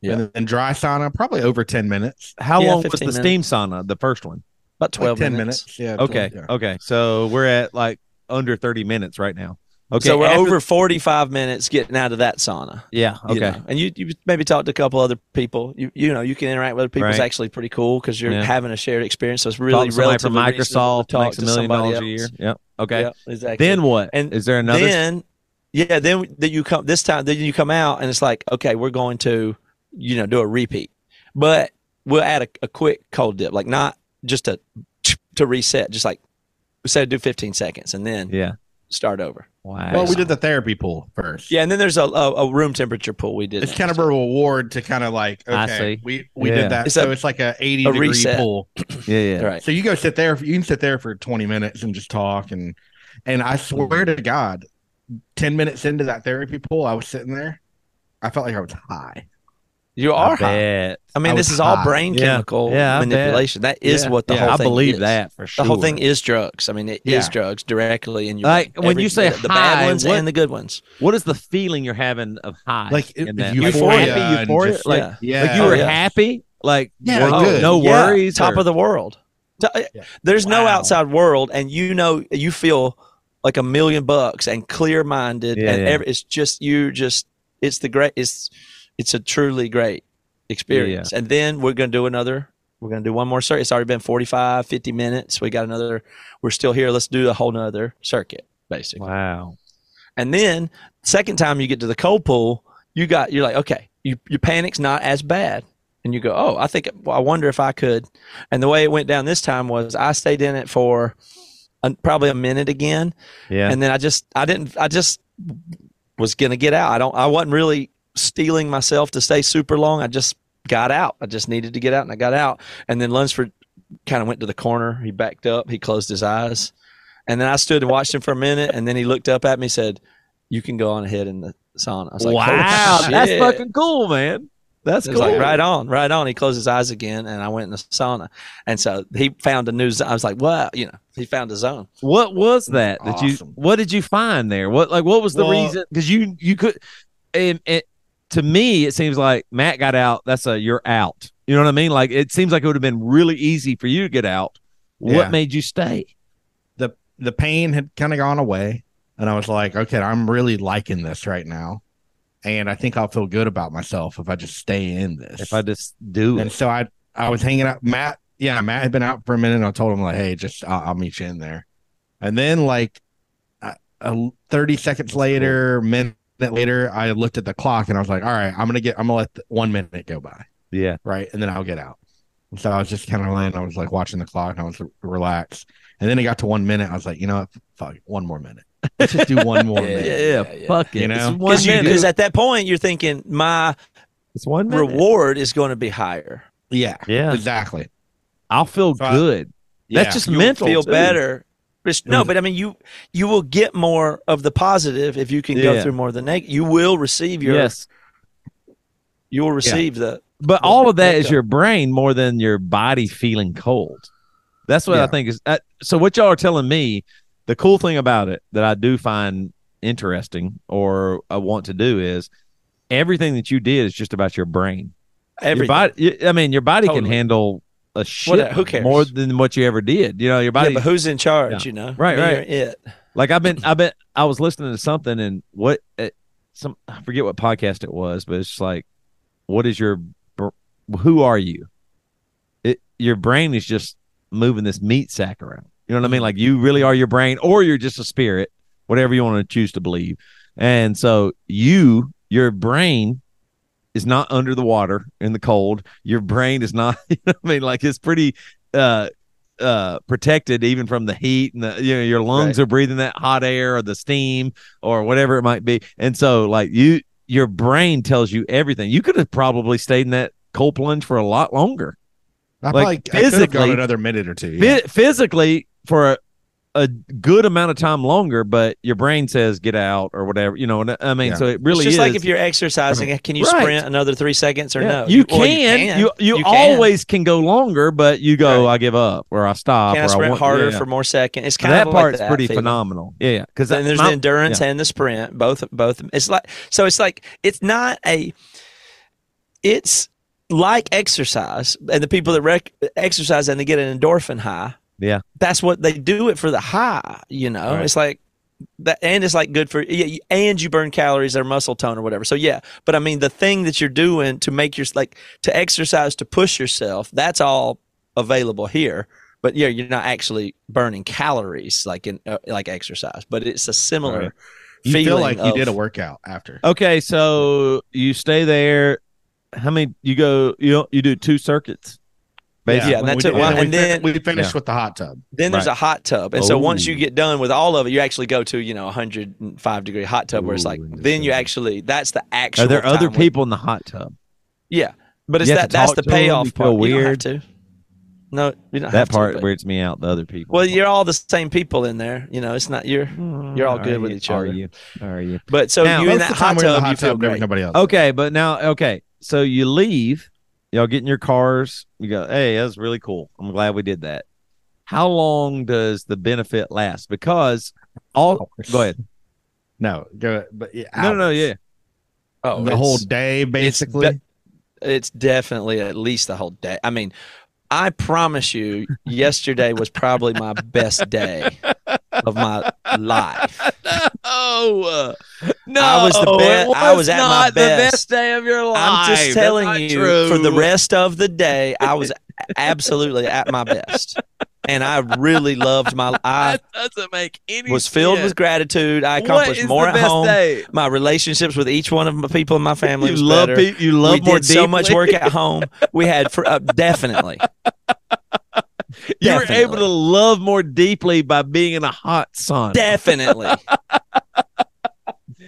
Yeah. And then dry sauna, probably over 10 minutes. how Yeah, long was the 15 steam sauna, the first one? About Like twelve 10 minutes. minutes. Yeah. Okay. 12, yeah. Okay. So we're at like under 30 minutes right now. Okay. so we're after- over forty five minutes getting out of that sauna. Yeah. you Okay. know. and you you maybe talked to a couple other people. You you know you can interact with other people. It's actually pretty cool because you're Yeah. having a shared experience. So it's Talk really to somebody from Microsoft to talk makes a million somebody dollars a year. else. Yep. Okay. Yeah, exactly. Then what? And is there another? Then yeah, then that you come this time. Then you come out and it's like okay, we're going to you know do a repeat, but we'll add a, a quick cold dip, like not just a to reset, just like we said do 15 seconds and then yeah. start over. Wow. Well, we did the therapy pool first. Yeah, and then there's a, a, a room temperature pool we did. It's kind of a reward to kind of like, I okay, see. we, we Yeah. did that. It's so a- it's like a 80 a degree reset. pool. yeah. Yeah. right. So you go sit there, you can sit there for 20 minutes and just talk. And, and I swear to God, 10 minutes into that therapy pool, I was sitting there. I felt like I was high. You I are high. I mean, I this was is all brain Yeah. chemical Yeah, I bet. manipulation. That is Yeah. what the Yeah, whole I thing believe is. that for sure. The whole thing is drugs. I mean, it is Yeah. drugs directly in your Like, brain. when you say the, the high, bad ones what- and the good ones. What is the feeling you're having of high? Like, in it- that? euphoria Like, happy and euphoria? just- like, yeah. Yeah. like you were Oh, yeah. happy? Like, Yeah, wor- good. no Yeah, worries? top or- of the world. T- uh, Yeah. There's no outside world, and you know you feel like a million bucks and clear minded, Yeah, and yeah. every, it's just you. Just it's the great. It's it's a truly great experience. And then we're gonna do another. We're gonna do one more circuit. It's already been 45, 50 minutes. We got another. We're still here. Let's do a whole nother circuit, basically. Wow. And then second time you get to the cold pool, you got you're like, okay, you, your panic's not as bad. And you go, oh, I think well, I wonder if I could. And the way it went down this time was I stayed in it for probably a minute again, Yeah. and then I just I didn't I just was gonna get out. I don't I wasn't really steeling myself to stay super long. I just got out. I just needed to get out, and I got out. And then Lunsford kind of went to the corner. He backed up. He closed his eyes, and then I stood and watched him for a minute, and then he looked up at me, and said, "You can go on ahead in the sauna." I was like, wow. That's fucking cool, man. That's It was cool. like right on, right on. He closed his eyes again, and I went in the sauna, and so he found a new. Zone. I was like, "Wow!" You know, he found a zone. What was that that you? What did you find there? What like what was the Well- reason? Because you you could, and, and to me it seems like Matt got out. That's a you're out. You know what I mean? Like it seems like it would have been really easy for you to get out. Yeah. What made you stay? the the pain had kind of gone away and i was like okay i'm really liking this right now and i think i'll feel good about myself if i just stay in this If I just do and it, so i i was hanging out matt yeah matt had been out for a minute and i told him like hey just i'll, I'll meet you in there and then like uh, uh, 30 seconds later minute later i looked at the clock and i was like all right i'm gonna get i'm gonna let one minute go by yeah, right? And then I'll get out. And so I was just kind of laying, I was like watching the clock, and I was relaxed. And then it got to one minute. I was like, you know what? Fuck, it, one more minute. Let's just do one more Yeah, yeah, yeah, yeah. fuck it. You know? it's one Because at that point you're thinking my it's one minute. reward is going to be higher. Yeah, Yeah, exactly. I'll feel So I- good. Yeah. That's just You'll mental. feel too. better. It's- No, Mhm. but I mean, you you will get more of the positive if you can go through more of the negative. You will receive your. Yes, You will receive the. but the all of that is makeup. your brain more than your body feeling cold. That's what I think is. Uh, so what y'all are telling me, the cool thing about it that I do find interesting or I want to do is everything that you did is just about your brain. Your Everything. body, I mean, your body can handle a shit who cares? more than what you ever did. You know, your yeah, body. but who's in charge? Yeah. You know, Right, right. It. like I've been, I've been, I was listening to something and what, uh, some I forget what podcast it was, but it's just like, what is your, who are you? It your brain is just moving this meat sack around. You know what I mean? Like you really are your brain, or you're just a spirit, whatever you want to choose to believe. And so you, your brain is not under the water in the cold. Your brain is not, you know what I mean, like it's pretty uh uh protected even from the heat and the you know your lungs Right. are breathing that hot air or the steam or whatever it might be. And so like you your brain tells you everything. You could have probably stayed in that cold plunge for a lot longer. I Like, probably physically- another minute or two. Yeah. physically for a, a good amount of time longer, but your brain says get out or whatever. You know, and I mean, Yeah. so it really it's just is like if you're exercising, can you Right. sprint another three seconds or Yeah, no? You, well, can, you You You can. always can go longer, but you go. Right. I give up, or I stop, Can I or I sprint want, harder yeah. for more seconds? It's kind that of part's like that pretty feeling. phenomenal. Yeah, because Then there's the endurance and the sprint, both both. It's like so. It's like it's not a. It's like exercise, and the people that rec- exercise and they get an endorphin high. Yeah. that's what they do it for the high. You know, Right. it's like that, and it's like good for yeah, and you burn calories or muscle tone or whatever. So yeah, but I mean the thing that you're doing to make your like to exercise to push yourself, that's all available here. But yeah, you're not actually burning calories like in uh, like exercise, but it's a similar. Right. You feel feeling like you did a workout after. Okay, so you stay there. How many? You go. You you do two circuits. Yeah, and that we took did- one- we and fin- then- we finished Yeah. with the hot tub. Then there's a hot tub, and so once you get done with all of it, you actually go to you know 105 degree hot tub where it's like then you actually that's the actual. Are there other time with- people in the hot tub? yeah, but it's that that's talk the to 'em? You payoff feel part. You don't have weird? to. No, you don't have That to, part but- weirds me out. The other people. well, you're all the same people in there. You know, it's not you're hmm, you're all Are good with each Are other. Are you? Are you? But so Now- you in that of the time hot we're in the tub, you hot feel tub, there great. nobody else. Okay, but now okay, so you leave, y'all get in your cars, you go, hey, that was really cool. I'm glad we did that. How long does the benefit last? Because all go ahead. No, go. But yeah, No, no, no, yeah. Oh, the whole day basically. de- it's definitely at least the whole day. I mean, I promise you, yesterday was probably my best day of my life. Oh no! I was the it be- I was at my not the best. best day of your life. I'm just telling not you, true. for the rest of the day, I was absolutely at my best, and I really loved my. I that doesn't make any. was filled sense. with gratitude. I accomplished more at home. day? My relationships with each one of the people in my family You was love better. people. You love we more did so much work at home. We had for uh, definitely. You were able to love more deeply by being in a hot sun. Definitely.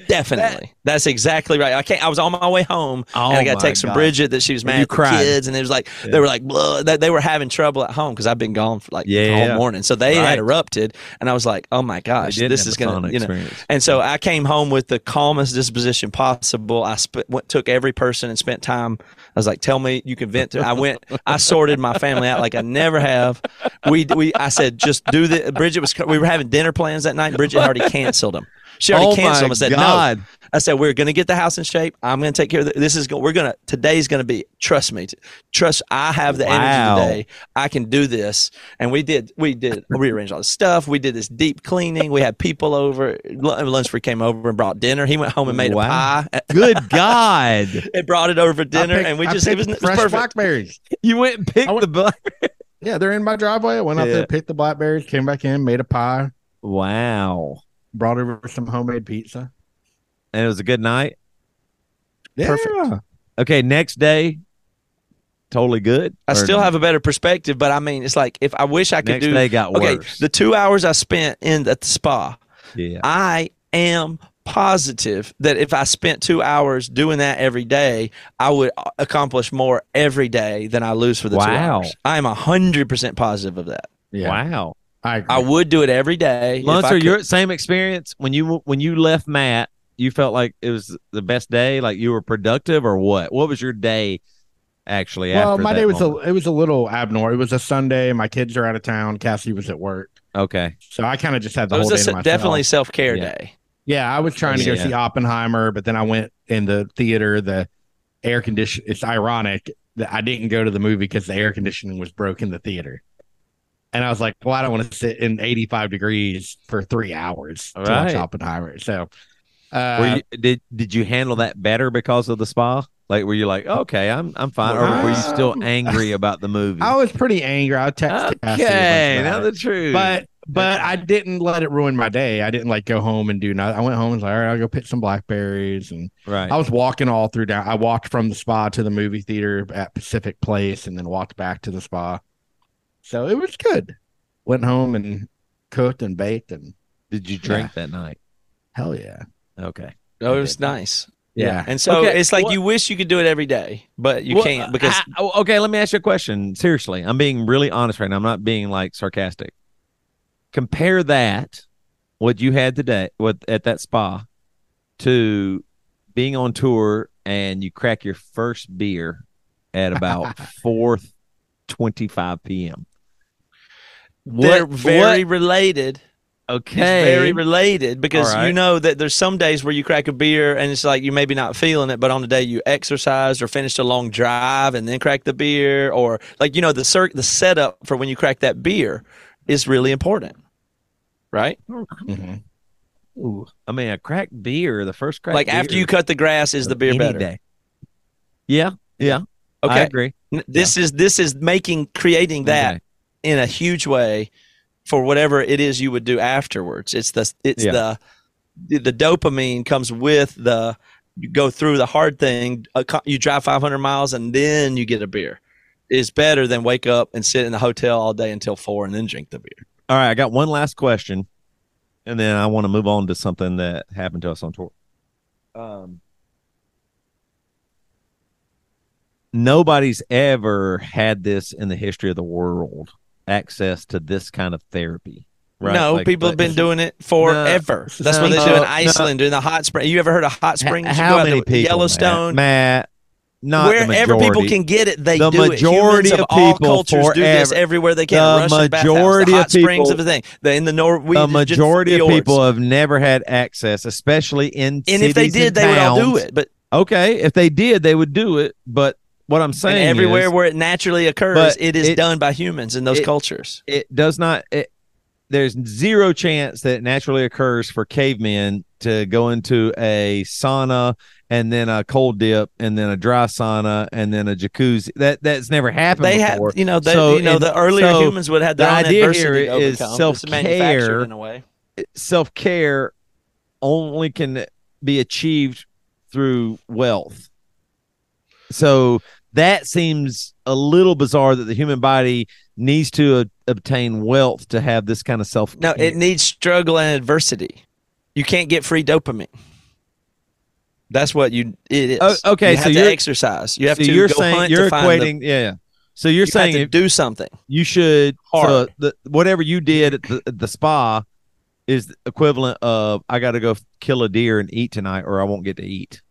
Definitely. That's exactly right. I can't I was on my way home Oh and I got to text from Bridget that she was mad at the kids and it was like Yeah. they were like that they were having trouble at home because I've been gone for like the whole morning. So they Right. had erupted and I was like, Oh my gosh, this is gonna you know experience. and so I came home with the calmest disposition possible. I sp- went, took every person and spent time. I was like, "Tell me you can vent." To. I went. I sorted my family out like I never have. We we. I said, "Just do the." Bridget was. We were having dinner plans that night. Bridget had already canceled them. She already oh canceled. I said, God. "No." I said, "We're going to get the house in shape. I'm going to take care of the, this. Is go, we're going to today's going to be. Trust me. Trust. I have the Wow. energy today. I can do this." And we did. We did rearrange all the stuff. We did this deep cleaning. We had people over. Lu- Lunsford came over and brought dinner. He went home and made Wow. a pie. Good God. It brought it over for dinner, picked- and we just it was, it was perfect. blackberries. You went and picked went- the black. Yeah, they're in my driveway. I went out there, picked the blackberries, came back in, made a pie, Wow. Brought over some homemade pizza. And it was a good night. Yeah. Perfect. Okay, next day, totally good. I Or still have a better perspective, but I mean, it's like if I wish I could next do. day got okay, worse. the two hours I spent in at the spa, yeah. I am positive that if I spent two hours doing that every day, I would accomplish more every day than I lose for the two hours. I am hundred percent positive of that. Yeah. Wow. I, agree. I would do it every day. if Lunsford, your same experience when you when you left Matt, you felt like it was the best day, like you were productive, or what? What was your day actually? well, after my that day was moment? a it was a little abnormal. It was a Sunday. My kids are out of town. Cassie was at work, okay. so I kind of just had the it whole was day a, to definitely self care Yeah. day. Yeah, I was trying to go Yeah. see Oppenheimer, but then I went in the theater. The air condition. It's ironic that I didn't go to the movie because the air conditioning was broke in the theater. And I was like, well, I don't want to sit in 85 degrees for three hours to watch Right. Oppenheimer. So, uh, you, did did you handle that better because of the spa? Like, were you like, okay, I'm I'm fine, or were you still angry about the movie? I was pretty angry. I texted okay, now the truth. But but I didn't let it ruin my day. I didn't like go home and do nothing. I went home and was like, all right, I'll go pick some blackberries. And Right. I was walking all through down. I walked from the spa to the movie theater at Pacific Place and then walked back to the spa. So it was good. Went home and cooked and baked and Did you drink that night? hell yeah. Okay. Oh, it was nice. Yeah. And so Okay, it's like what- you wish you could do it every day, but you Well, can't because I- okay, let me ask you a question. Seriously, I'm being really honest right now. I'm not being like sarcastic. Compare that what you had today what at that spa to being on tour and you crack your first beer at about 4:25 p.m. they're very what- related. okay. It's very related because All right. you know that there's some days where you crack a beer and it's like you maybe not feeling it, but on the day you exercised or finished a long drive and then crack the beer, or like you know the cir- the setup for when you crack that beer is really important, right? Mhm. Ooh, I mean, a cracked beer, the first crack like after you cut the grass, is the beer any better? day. Yeah, yeah. I Okay, agree. N- this is this is making creating that Okay. In a huge way for whatever it is you would do afterwards. It's the it's Yeah. the the dopamine comes with the you go through the hard thing. You drive 500 miles and then you get a beer. Is better than wake up and sit in the hotel all day until four and then drink the beer. All right, I got one last question, and then I want to move on to something that happened to us on tour. Um, nobody's ever had this in the history of the world access to this kind of therapy. Right? No, Like, people have been doing it forever. That's what they do no, in no. Iceland, doing the hot spring. You ever heard of hot springs? You How many people? Yellowstone. Matt, Matt not Wherever people can get it, they The do majority it. Humans of all people cultures do this everywhere they can. the Russian majority the of hot springs of the thing. The, in the Norwegian, the majority of people have never had access, especially in and if they did, they would all do it. But Okay, if they did, they would do it. But what I'm and saying everywhere is, where it naturally occurs, it is it- done by humans in those it- cultures. it does not. It, there's zero chance that it naturally occurs for cavemen to go into a sauna and then a cold dip and then a dry sauna and then a jacuzzi. That that's never happened They have, before. you know, they, So you know, the earlier so humans would have the idea here is manufactured self-care. in a way. Self care only can be achieved through wealth. So that seems a little bizarre that the human body needs to uh, obtain wealth to have this kind of self. No, it needs struggle and adversity. You can't get free dopamine. That's what you it is. Oh, okay, you so have to you're- exercise. You have so to you're go saying you're to find the- equating, yeah, yeah. So you're you saying have to if do something. you should so the whatever you did at the, the spa is equivalent of I got to go kill a deer and eat tonight, or I won't get to eat.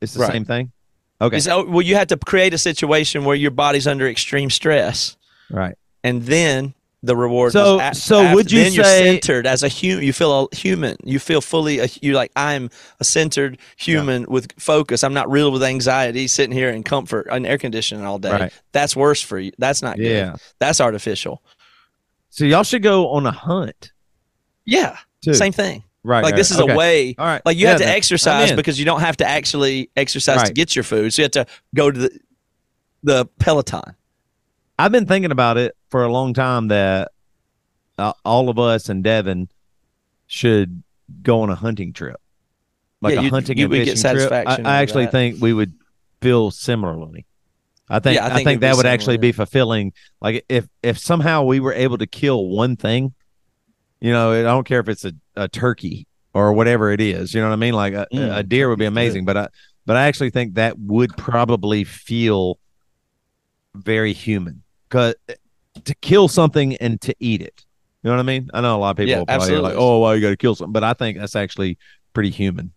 It's the Right. same thing. Okay, Is- oh, well, you have to create a situation where your body's under extreme stress, right. and then the reward. So- a- so after- would you then you're say- centered as a human? You feel a human. You feel fully. A, you're like I'm a centered human with focus. I'm not real with anxiety, sitting here in comfort and air conditioning all day. Right. That's worse for you. That's not Yeah. good. That's artificial. So y'all should go on a hunt Yeah, too. same thing. Right? like right, this is okay. a way. All right. Like you Yeah, have to exercise because you don't have to actually exercise to get your food. So you have to go to the the Peloton. I've been thinking about it for a long time that uh, all of us and Devin should go on a hunting trip, like Yeah, a hunting you and fishing trip. I, I actually that. think we would feel similarly. I think Yeah, I I think think, it'd be that would actually be fulfilling. Like if if somehow we were able to kill one thing, you know, I don't care if it's a, a turkey or whatever it is. You know what I mean? Like a, Mm, a deer would be amazing, but I but I actually think that would probably feel very human because to kill something and to eat it. You know what I mean? I know a lot of people Yeah, are like. "Oh, well, you got to kill something," but I think that's actually pretty human.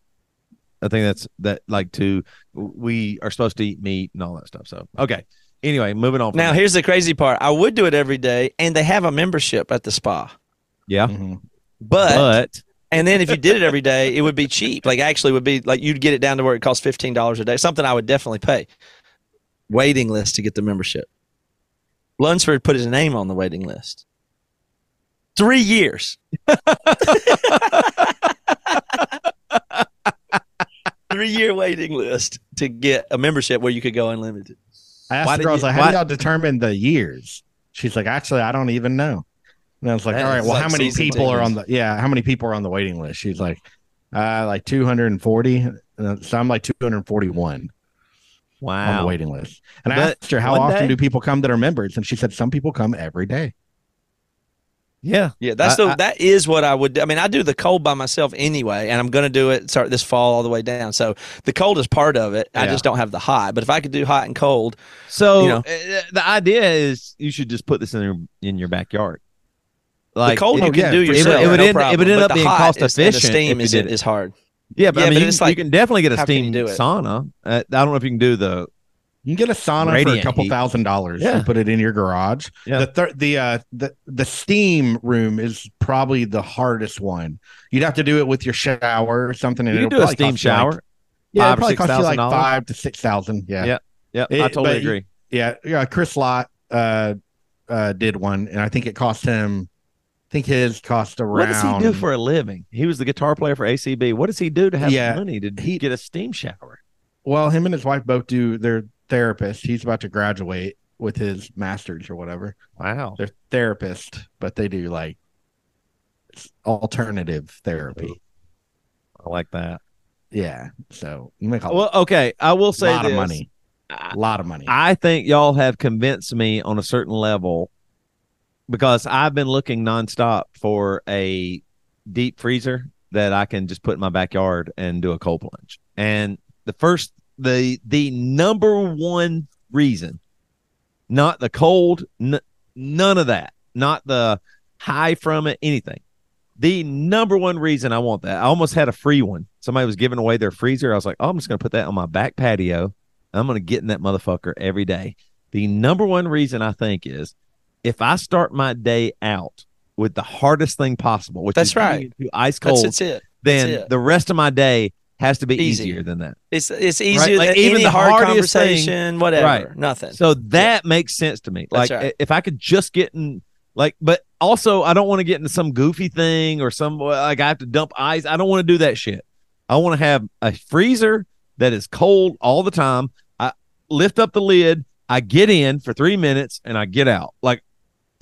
I think that's that like to we are supposed to eat meat and all that stuff. So okay. Anyway, moving on. Now that. here's the crazy part. I would do it every day, and they have a membership at the spa. Yeah, Mhm. But, but and then if you did it every day, it would be cheap. Like actually, would be like you'd get it down to where it costs fifteen dollars a day. Something I would definitely pay. Waiting list to get the membership. Lunsford put his name on the waiting list. Three years. Three year waiting list to get a membership where you could go unlimited. I asked Why the did girl, I was like, how why- do y'all determine the years? She's like, actually, I don't even know. And I was like, That all right, well, like how many season people are on the yeah, how many people are on the waiting list? She's like, uh, like 240. Uh, So I'm like 241 Wow. on the Wow. waiting list. And I asked her, how often day- do people come that are members? And she said, some people come every day. Yeah. Yeah, that's I- the I- that is what I would. do. I mean, I do the cold by myself anyway, and I'm going to do it start this fall all the way down. So the cold is part of it. I just don't have the hot. But if I could do hot and cold, So You know. uh, the idea is you should just put this in your in your backyard. Like the cold it- you can yeah, do it would- it would no end- it would end up being cost is- and efficient The steam if you is, it. is hard. yeah, but yeah, I mean, but you, can- like, you can definitely get a how can you steam do sauna. Uh, I don't know if you can do the You can get a sauna for a couple heat. thousand dollars Yeah. and put it in your garage. Yeah. The thir- the uh the the steam room is probably the hardest one. You'd have to do it with your shower or something. And you it'll do a probably steam cost you like- shower. yeah, five it probably six cost you like five to six thousand. Yeah. Yeah. Yeah, I totally but- agree. Yeah, yeah. Chris Lott uh, uh, did one, and I think it cost him. I think his cost around. What does he do for a living? He was the guitar player for ACB. What does he do to have Yeah, money to he- get a steam shower? Well, him and his wife both do. They're therapists. He's about to graduate with his master's or whatever. Wow. They're therapists, but they do like alternative therapy. I like that. Yeah, so you make a Well, okay. I will say a lot this. of money. A lot of money. I think y'all have convinced me on a certain level because I've been looking nonstop for a deep freezer that I can just put in my backyard and do a cold plunge. And the first, the the number one reason, not the cold, n- none of that, not the high from it, anything. The number one reason I want that, I almost had a free one. Somebody was giving away their freezer. I was like, oh, I'm just going to put that on my back patio. I'm going to get in that motherfucker every day. The number one reason I think is if I start my day out with the hardest thing possible, which That's is right. ice cold, that's it. then it. the rest of my day has to be Easier. easier than that. It's it's easier Like, than even the hard hardest thing- conversation, whatever. Right. Nothing. So that makes sense to me. That's Like right. if I could just get in like but also I don't want to get into some goofy thing or some like I have to dump ice. I don't want to do that shit. I want to have a freezer that is cold all the time. I lift up the lid, I get in for 3 minutes and I get out. Like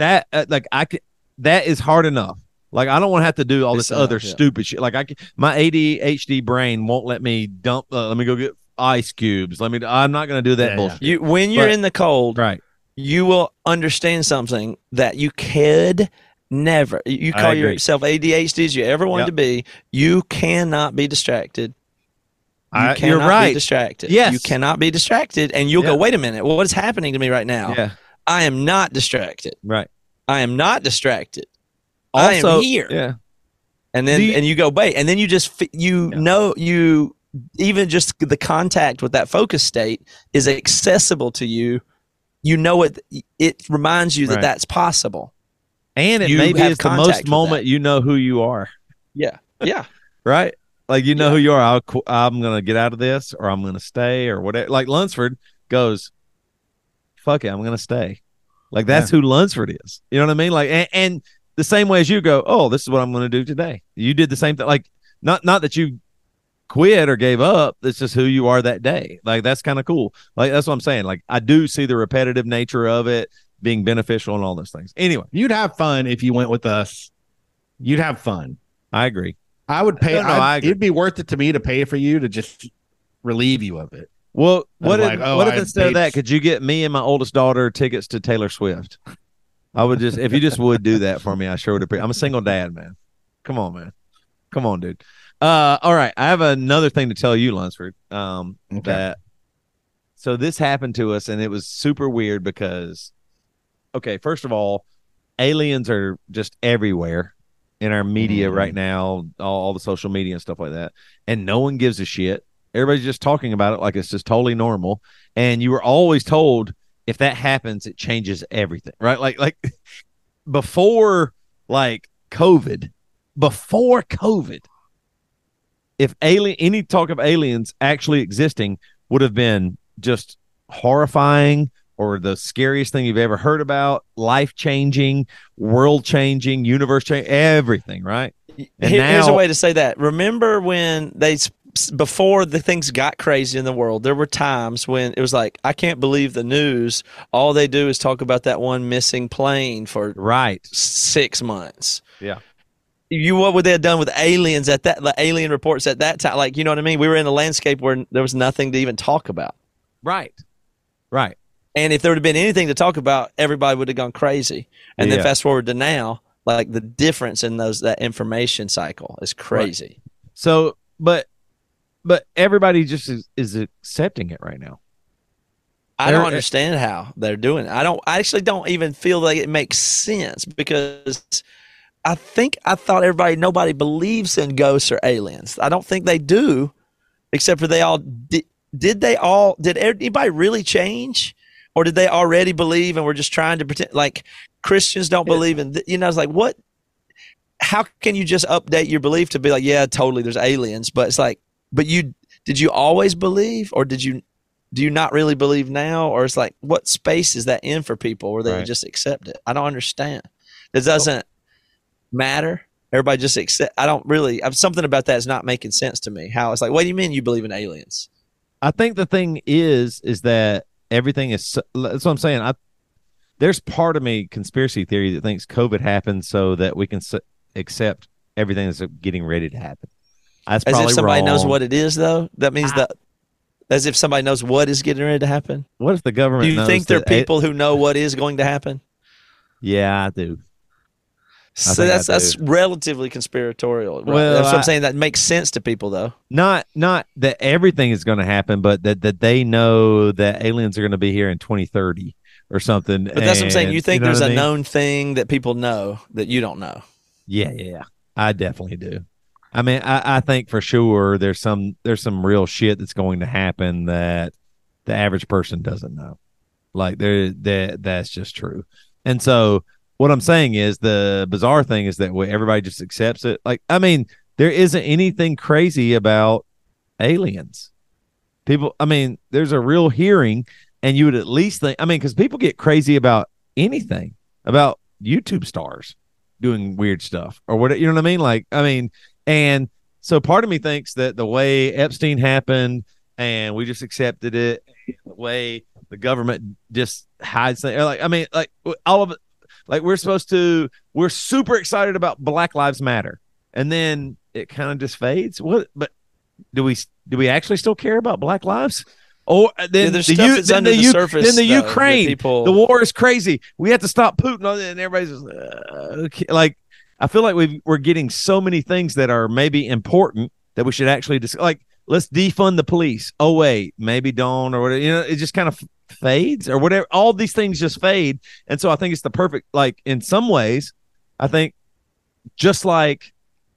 that uh, like I can that is hard enough. Like I don't want to have to do all It's this other yeah. stupid shit. Like I can, my ADHD brain won't let me dump uh, let me go get ice cubes. Let me I'm not going to do that Yeah, bullshit. you when you're But- in the cold, Right. you will understand something that you could never. You call yourself ADHD as you ever wanted Yep. to be. You cannot be distracted. You I- cannot you're right. Be distracted. Yes. you cannot be distracted, and you'll go. Wait a minute. What is happening to me right now? Yeah. I am not distracted. Right. I am not distracted. I am here. Yeah. and then you- and you go wait and then you just you Yeah. know you even just the contact with that focus state is accessible to you you know it it reminds you that Right. that's possible And it You maybe is the most moment you know who you are, yeah yeah right? Like you know Yeah. who you are. I'll, I'm going to get out of this or I'm going to stay or whatever. Like Lunsford goes, fuck it, I'm to stay. Like that's who Lunsford is. You know what I mean? Like, and, and the same way as you go, oh, this is what I'm to do today. You did the same thing. Like, not not that you quit or gave up. It's just who you are that day. Like that's kind of cool. Like that's what I'm saying. Like I do see the repetitive nature of it being beneficial and all those things. Anyway, You'd have fun if you went with us. You'd have fun. I agree. I would pay. No, no, I agree. it'd be worth it to me to pay for you to just relieve you of it. Well, what if, like, oh, what if I instead of that, could you get me and my oldest daughter tickets to Taylor Swift? I would just, if you just would do that for me, I sure would appreciate. I'm a single dad, man. Come on, man. Come on, dude. Uh, all right. I have another thing to tell you, Lunsford. Um, Okay. that so this happened to us, and it was super weird because, okay, first of all, aliens are just everywhere in our media Mhm. right now, all, all the social media and stuff like that, and no one gives a shit. Everybody's just talking about it like it's just totally normal. And you were always told if that happens, it changes everything, right? Like, like before, like COVID, before COVID, if alien any talk of aliens actually existing would have been just horrifying or the scariest thing you've ever heard about, life changing, world changing, universe changing, everything, right? And Here- here's a way to say that remember when they before the things got crazy in the world, there were times when it was like, I can't believe the news. All they do is talk about that one missing plane for Right. six months. Yeah. You what would they have done with aliens at that the alien reports at that time? Like, you know what I mean? We were in a landscape where there was nothing to even talk about. Right. Right. And if there would have been anything to talk about, everybody would have gone crazy. And Yeah. then fast forward to now, like the difference in those that information cycle is crazy. So, but, but everybody just is, is accepting it right now. I don't understand how they're doing it. I don't I actually don't even feel like it makes sense because I think I thought everybody nobody believes in ghosts or aliens. I don't think they do, except for they all did. Did they all? Did er, anybody really change, or did they already believe and we're just trying to pretend? Like Christians don't believe in. th- You know, it's like what? How can you just update your belief to be like, yeah, totally, there's aliens, but it's like, but you did you always believe, or did you do you not really believe now or it's like what space is that in for people where they Right. just accept it i don't understand it doesn't matter everybody just accept i don't really I'm, something about that is not making sense to me how it's like what do you mean you believe in aliens I think the thing is, is that everything is. That's what I'm saying. I there's part of me conspiracy theory that thinks COVID happened so that we can accept everything that's getting ready to happen. That's as if somebody knows what it is though that means that as if somebody knows what is getting ready to happen What if the government? do you knows think there are that a- people who know what is going to happen yeah, I do. so that's that's relatively conspiratorial right? Well, that's what I- i'm saying that makes sense to people though Not not that everything is going to happen, but that that they know that aliens are going to be here in 2030 or something. but that's what i'm saying and- you think know there's a mean? known thing that people know that you don't know Yeah, yeah, yeah. I definitely do. I mean, I, I think for sure there's some there's some real shit that's going to happen that the average person doesn't know. Like there that that's just true. And so what I'm saying is the bizarre thing is that everybody just accepts it. Like I mean, there isn't anything crazy about aliens. People, I mean, there's a real hearing, and you would at least think. I mean, because people get crazy about anything about YouTube stars doing weird stuff or what you know what I mean? Like, I mean, and so part of me thinks that the way Epstein happened and we just accepted it, the way the government just hides things, like I mean, like all of it, like we're supposed to, we're super excited about Black Lives Matter, and then it kind of just fades. What? But do we do we actually still care about Black lives? Or uh, then Yeah, there's the, stuff U- then under the, the U- surface, then the though, Ukraine, people- the war is crazy. We have to stop Putin, and everybody's just, uh, okay. like, I feel like we we're getting so many things that are maybe important that we should actually just like let's defund the police. Oh wait, maybe don't or whatever. You know, it just kind of fades or whatever. All these things just fade, and so I think it's the perfect. Like in some ways, I think just like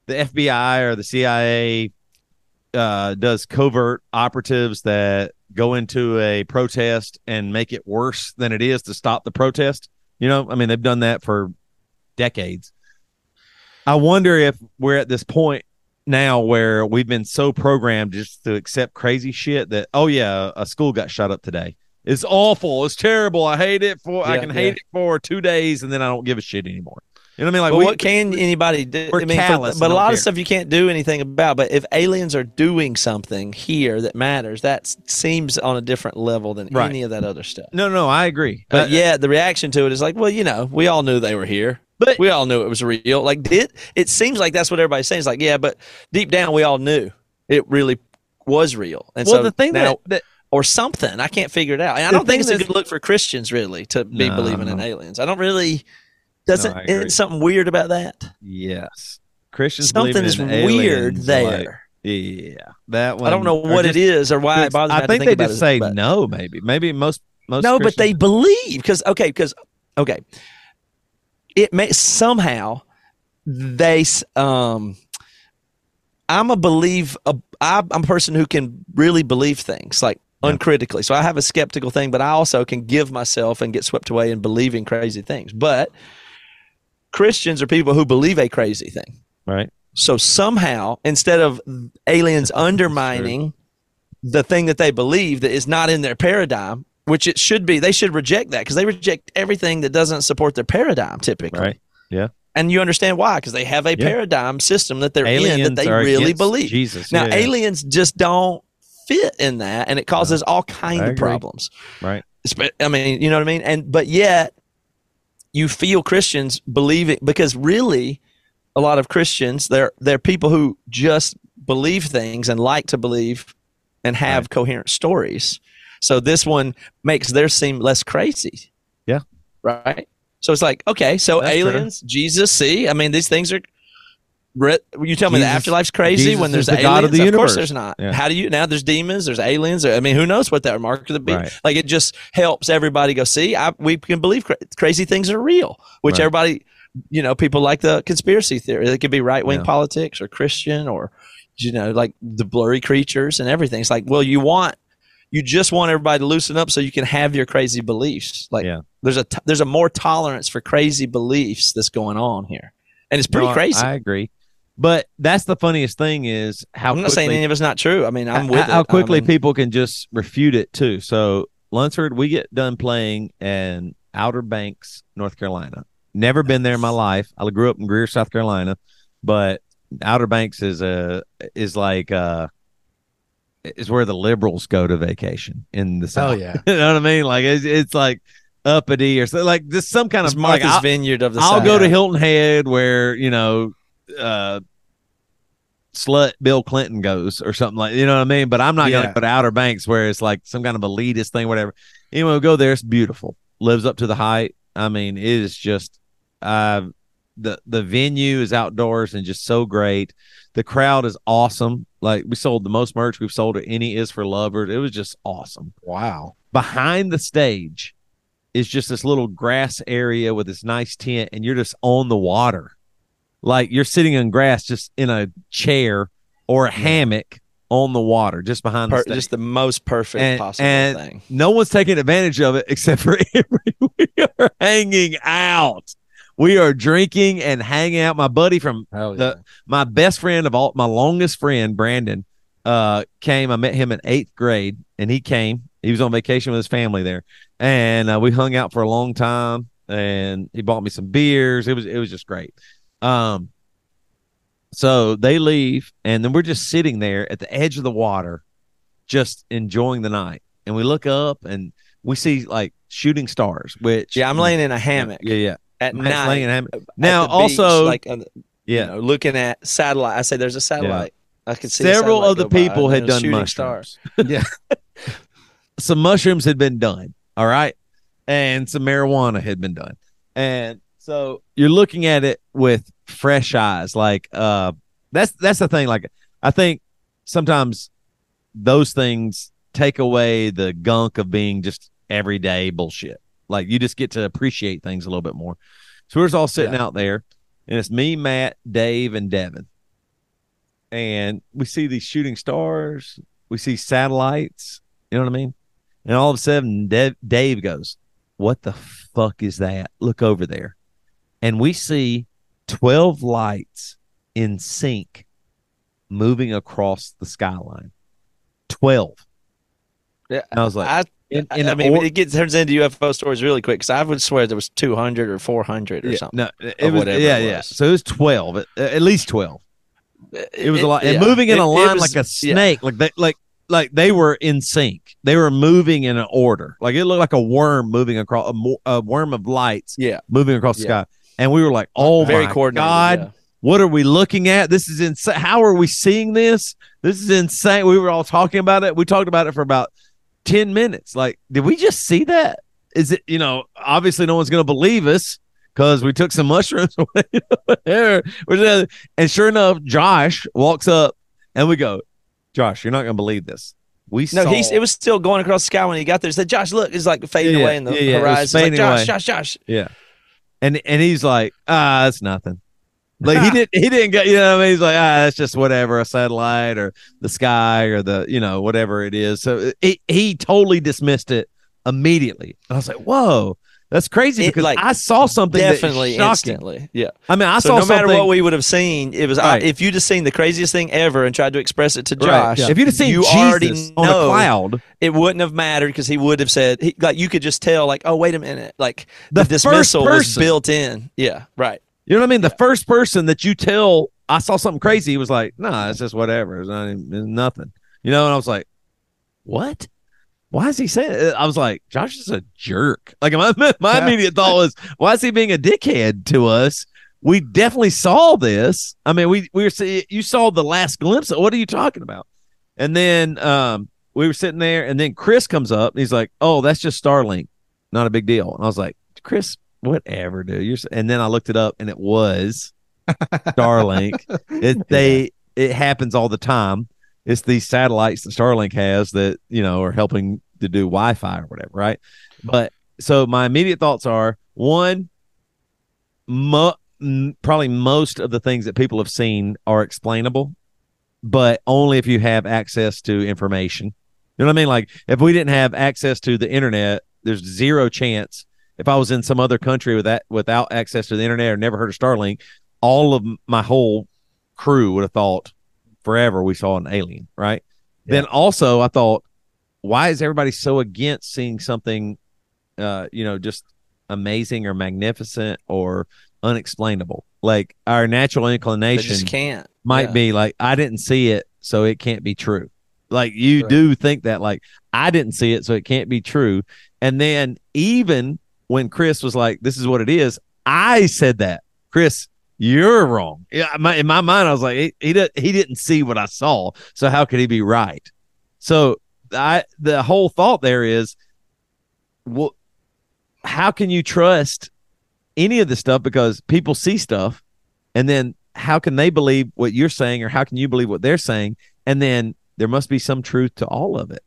the FBI or the CIA uh, does covert operatives that go into a protest and make it worse than it is to stop the protest. You know, I mean, they've done that for decades. I wonder if we're at this point now where we've been so programmed just to accept crazy shit that, oh, yeah, a school got shut up today. It's awful. It's terrible. I hate it for, I can yeah. hate it for two days and then I don't give a shit anymore. You know what I mean? Like, we- what can anybody do? we're I mean, callous but a lot care. of stuff you can't do anything about. But if aliens are doing something here that matters, that seems on a different level than Right. any of that other stuff. no, no, I agree. But Uh, yeah, the reaction to it is like, well, you know, we all knew they were here. But- we all knew it was real. Like, did it seems like that's what everybody's saying? It's like, yeah, but deep down, we all knew it really was real. And well, so the thing now, that, that or something, I can't figure it out. And I don't think it's a good look for Christians really to be No, believing in aliens. I don't really. Doesn't I agree. isn't something weird about that? Yes. Christians Something is in weird there. like, yeah. That one I don't know what just- it is or why it bothers me. I to think think they about just it, say but- no, maybe. Maybe most most No, but they believe because okay, because okay, it may somehow they um. I'm a believe a, I'm a person who can really believe things like uncritically. So I have a skeptical thing, but I also can give myself and get swept away in believing crazy things. But Christians are people who believe a crazy thing. right. So somehow, instead of aliens undermining the thing that they believe that is not in their paradigm, which it should be, they should reject that because they reject everything that doesn't support their paradigm typically. Right. Yeah. and you understand why because they have a Yeah. paradigm system that they're in that they really believe. Jesus. Now, yeah, aliens just don't fit in that, and it causes all kind I of problems. right. I mean, you know what I mean? And but yet, you feel Christians believing because really, a lot of Christians they're they're people who just believe things and like to believe and have coherent stories. So this one makes theirs seem less crazy. Yeah. Right. So it's like okay, so That's true. aliens, Jesus, see, I mean, these things are. re- You tell me the afterlife's crazy Jesus when there's the aliens. God of the course, universe. there's not. Yeah. How do you now? There's demons. There's aliens. I mean, who knows what that mark of the beast? Right. Like it just helps everybody go. See, I, we can believe cra- crazy things are real, which Right. everybody, you know, people like the conspiracy theory. It could be right wing Yeah. politics or Christian or, you know, like the blurry creatures and everything. It's like, well, you want, you just want everybody to loosen up so you can have your crazy beliefs. Like Yeah. there's a t- there's a more tolerance for crazy beliefs that's going on here, and it's pretty No, crazy. I, agree. But that's the funniest thing is how I'm not saying any of it's not true. I mean, I'm with how it. quickly I mean, people can just refute it too. So Lunsford, we get done playing in Outer Banks, North Carolina. Never been there in my life. I grew up in Greer, South Carolina, but Outer Banks is a is like uh is where the liberals go to vacation in the South. Oh yeah. you know what I mean? Like it's, it's like uppity or so, like just some kind it's of Martha's I'll- Vineyard of the south. I'll South. go to Hilton Head where you know, uh, slut Bill Clinton goes or something like you know what I mean. But I'm not Yeah. gonna go to Outer Banks where it's like some kind of elitist thing, whatever. Anyway, we'll go there. It's beautiful. Lives up to the height. I mean, it is just uh, the the venue is outdoors and just so great. The crowd is awesome. Like we sold the most merch we've sold at any is for lovers. It was just awesome Wow. behind the stage is just this little grass area with this nice tent and you're just on the water like you're sitting in grass just in a chair or a hammock on the water just behind the stage just the most perfect And- possible and- thing. no one's taking advantage of it except for Emory. we are hanging out we are drinking and hanging out. My buddy from Hell The- my best friend of all my longest friend brandon uh came. I met him in eighth grade and he came. He was on vacation with his family there. And uh, we hung out for a long time and he bought me some beers. It was it was just great. Um so they leave and then we're just sitting there at the edge of the water just enjoying the night. And we look up and we see like shooting stars which Yeah, I'm laying in a hammock. yeah yeah at Matt's night. laying in a hammock. at now the beach, also like uh, yeah you know, looking at satellite. I say there's a satellite. I could see Several of the go by, people had done mushrooms. stars. yeah. some mushrooms had been done. All right. And some marijuana had been done. And so you're looking at it with fresh eyes. Like uh that's that's the thing. Like I think sometimes those things take away the gunk of being just everyday bullshit. Like you just get to appreciate things a little bit more. So we're just all sitting out there, and it's me, Matt, Dave, and Devin. And we see these shooting stars, we see satellites, you know what I mean? And all of a sudden, Dave, Dave goes, What the fuck is that? Look over there. And we see 12 lights in sync moving across the skyline. 12. Yeah, And I was like, I, in, I, in I mean, or- it gets turns into UFO stories really quick because I would swear there was 200 or 400 or yeah, something. No, it was, whatever yeah, it yeah. So it was 12, at, at least 12. It was a lot. And moving in It- a line was- like a yeah. snake, like they, like, like they were in sync. They were moving in an order. Like it looked like a worm moving across a, mo- a worm of lights Yeah, moving across the Yeah. sky. And we were like, "Oh very my god, yeah. what are we looking at? This is insane. How are we seeing this? This is insane." We were all talking about it. We talked about it for about ten minutes. Like, did we just see that? Is it? You know, obviously, no one's going to believe us because we took some mushrooms. whatever. And sure enough, Josh walks up, and we go, "Josh, you're not going to believe this." We No, saw, he's it was still going across the sky when he got there. He said, "Josh, look!" It's like fading Yeah, away in the yeah, yeah, it was horizon. It's like, Josh, away. Josh, Josh. Yeah. And and he's like, ah, that's nothing. Like he didn't he didn't get you know what I mean? He's like, ah, that's just whatever, a satellite or the sky or the you know, whatever it is. So he he totally dismissed it immediately. And I was like, Whoa, that's crazy It, because like, I saw something Definitely, that is shocking. instantly. Yeah. I mean, I so saw no matter what we would have seen, it was Right. I, if you'd have seen the craziest thing ever and tried to express it to Right. Josh. If you'd have seen you Jesus already on a cloud, it wouldn't have mattered because he would have said he, like you could just tell like oh wait a minute like the, The dismissal was built in. Yeah, right. You know what I mean? The first person that you tell I saw something crazy, he was like, "Nah, it's just whatever. It's, not, it's nothing." You know, and I was like, "What? Why is he saying?" It? I was like, "Josh is a jerk." Like my my immediate thought was, "Why is he being a dickhead to us?" We definitely saw this. I mean, we we were see, you saw the last glimpse. Of, what are you talking about? And then um, we were sitting there, and then Chris comes up, and he's like, "Oh, that's just Starlink, not a big deal." And I was like, "Chris, whatever, dude." You're, and then I looked it up, and it was Starlink. It they it happens all the time. It's these satellites that Starlink has that you know are helping to do Wi-Fi or whatever, right? But so my immediate thoughts are one, mo- probably most of the things that people have seen are explainable, but only if you have access to information. You know what I mean? Like if we didn't have access to the internet, there's zero chance. If I was in some other country with that without access to the internet or never heard of Starlink, all of my whole crew would have thought forever we saw an alien, right? Yeah. Then also I thought, why is everybody so against seeing something, uh, you know, just amazing or magnificent or unexplainable? Like our natural inclination can't might yeah. be like, I didn't see it, so it can't be true. Like you right. do think that, like I didn't see it, so it can't be true. And then even when Chris was like, "This is what it is," I said that, Chris, you're wrong. Yeah, my, in my mind, I was like, he he, did, he didn't see what I saw, so how could he be right? So I the whole thought there is, well, how can you trust any of this stuff because people see stuff, and then how can they believe what you're saying, or how can you believe what they're saying, and then there must be some truth to all of it.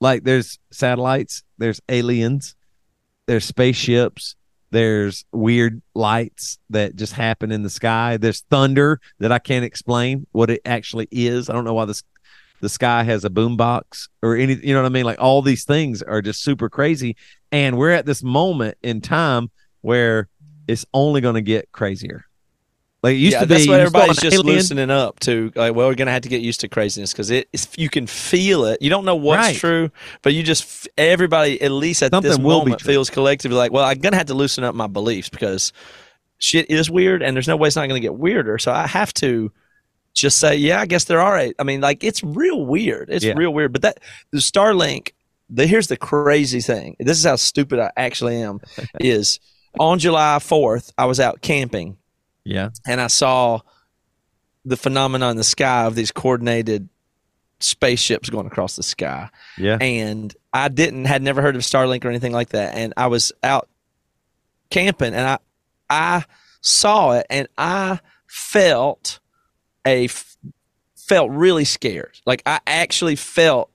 Like there's satellites, there's aliens, there's spaceships, there's weird lights that just happen in the sky. There's thunder that I can't explain what it actually is. I don't know why this the sky has a boombox or any you know what I mean? Like all these things are just super crazy. And we're at this moment in time where it's only going to get crazier. Like it used yeah, to be. That's what everybody's just alien. loosening up to. Like, well, we're gonna have to get used to craziness because it. you can feel it. You don't know what's right. true, but you just everybody at least at Something this moment feels collectively like, well, I'm gonna have to loosen up my beliefs because shit is weird, and there's no way it's not gonna get weirder. So I have to just say, yeah, I guess there are. Eight. I mean, like it's real weird. It's yeah. real weird. But that the Starlink. The here's the crazy thing. This is how stupid I actually am. is on July 4th, I was out camping yeah. And I saw the phenomenon in the sky of these coordinated spaceships going across the sky. Yeah. And I didn't had never heard of Starlink or anything like that. And I was out camping and I I saw it and I felt a felt really scared. Like I actually felt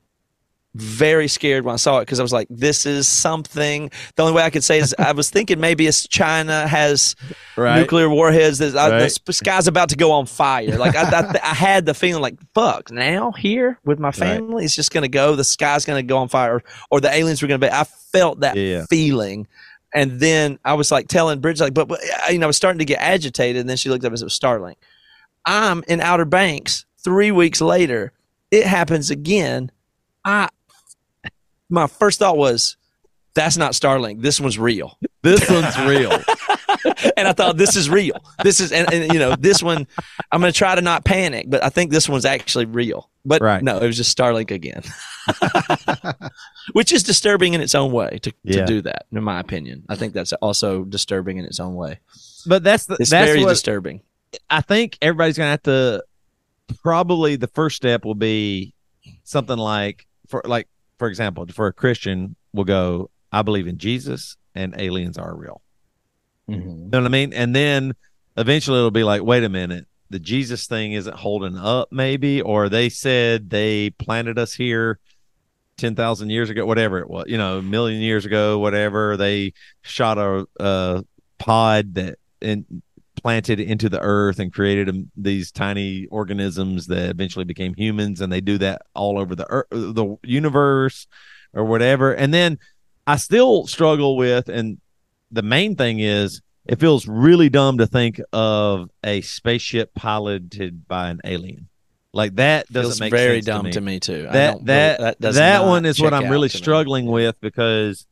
very scared when I saw it because I was like, this is something. The only way I could say is I was thinking maybe it's China has right. nuclear warheads. That uh, right. the sky's about to go on fire. Like I, I, I, had the feeling like, fuck, now here with my family, right. it's just going to go. The sky's going to go on fire, or, or the aliens were going to be. I felt that yeah. feeling. And then I was like telling Bridge, like, but, but uh, you know, I was starting to get agitated. And then she looked up as it was Starlink. I'm in Outer Banks three weeks later. It happens again. I my first thought was, that's not Starlink. This one's real. This one's real. and I thought this is real. This is, and, and you know, this one, I'm going to try to not panic, but I think this one's actually real. But right. no, it was just Starlink again, which is disturbing in its own way to, yeah. to do that, in my opinion. I think that's also disturbing in its own way. But that's the, it's that's very what, disturbing. I think everybody's going to have to. Probably the first step will be something like for like for example, for a Christian, will go, I believe in Jesus and aliens are real. Mm-hmm. You know what I mean? And then eventually it'll be like, wait a minute, the Jesus thing isn't holding up, maybe, or they said they planted us here 10,000 years ago, whatever it was, you know, a million years ago, whatever. They shot a, a pod that and planted into the earth and created these tiny organisms that eventually became humans and they do that all over the earth, uh, the universe or whatever and then i still struggle with and the main thing is it feels really dumb to think of a spaceship piloted by an alien like that doesn't feels make very dumb to me. to me. too that that really, that, that one is what i'm really struggling me. with because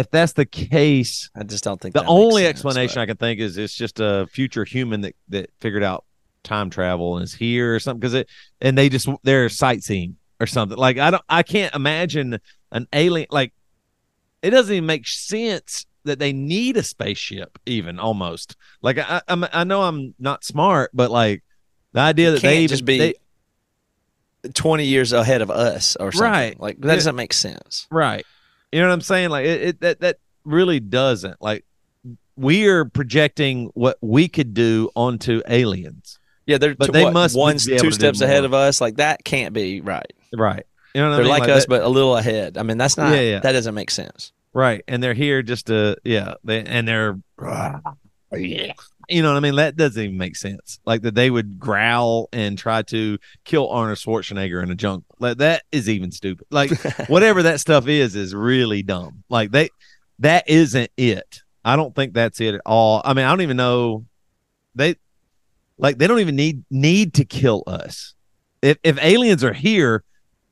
if that's the case, I just don't think the only sense, explanation but- I can think is it's just a future human that that figured out time travel and is here or something because it and they just they're sightseeing or something. Like I don't I can't imagine an alien like it doesn't even make sense that they need a spaceship even almost like I I'm, I know I'm not smart but like the idea that they even just be they- 20 years ahead of us or something. Right. Like that doesn't make sense. Right. You know what I'm saying? Like it, it that that really doesn't. Like we are projecting what we could do onto aliens. Yeah, they're But t- they what, must one, be two steps ahead of us. Like that can't be right. Right. You know what They're I mean? like, us, that- but a little ahead. I mean, that's not. Yeah, yeah. That doesn't make sense. right. And they're here just to yeah. They and they're you know what I mean? That doesn't even make sense. Like that they would growl and try to kill Arnold Schwarzenegger in a jungle. Like that is even stupid. Like whatever that stuff is is really dumb. Like they that isn't it. I don't think that's it at all. I mean, I don't even know they like they don't even need need to kill us. If if aliens are here,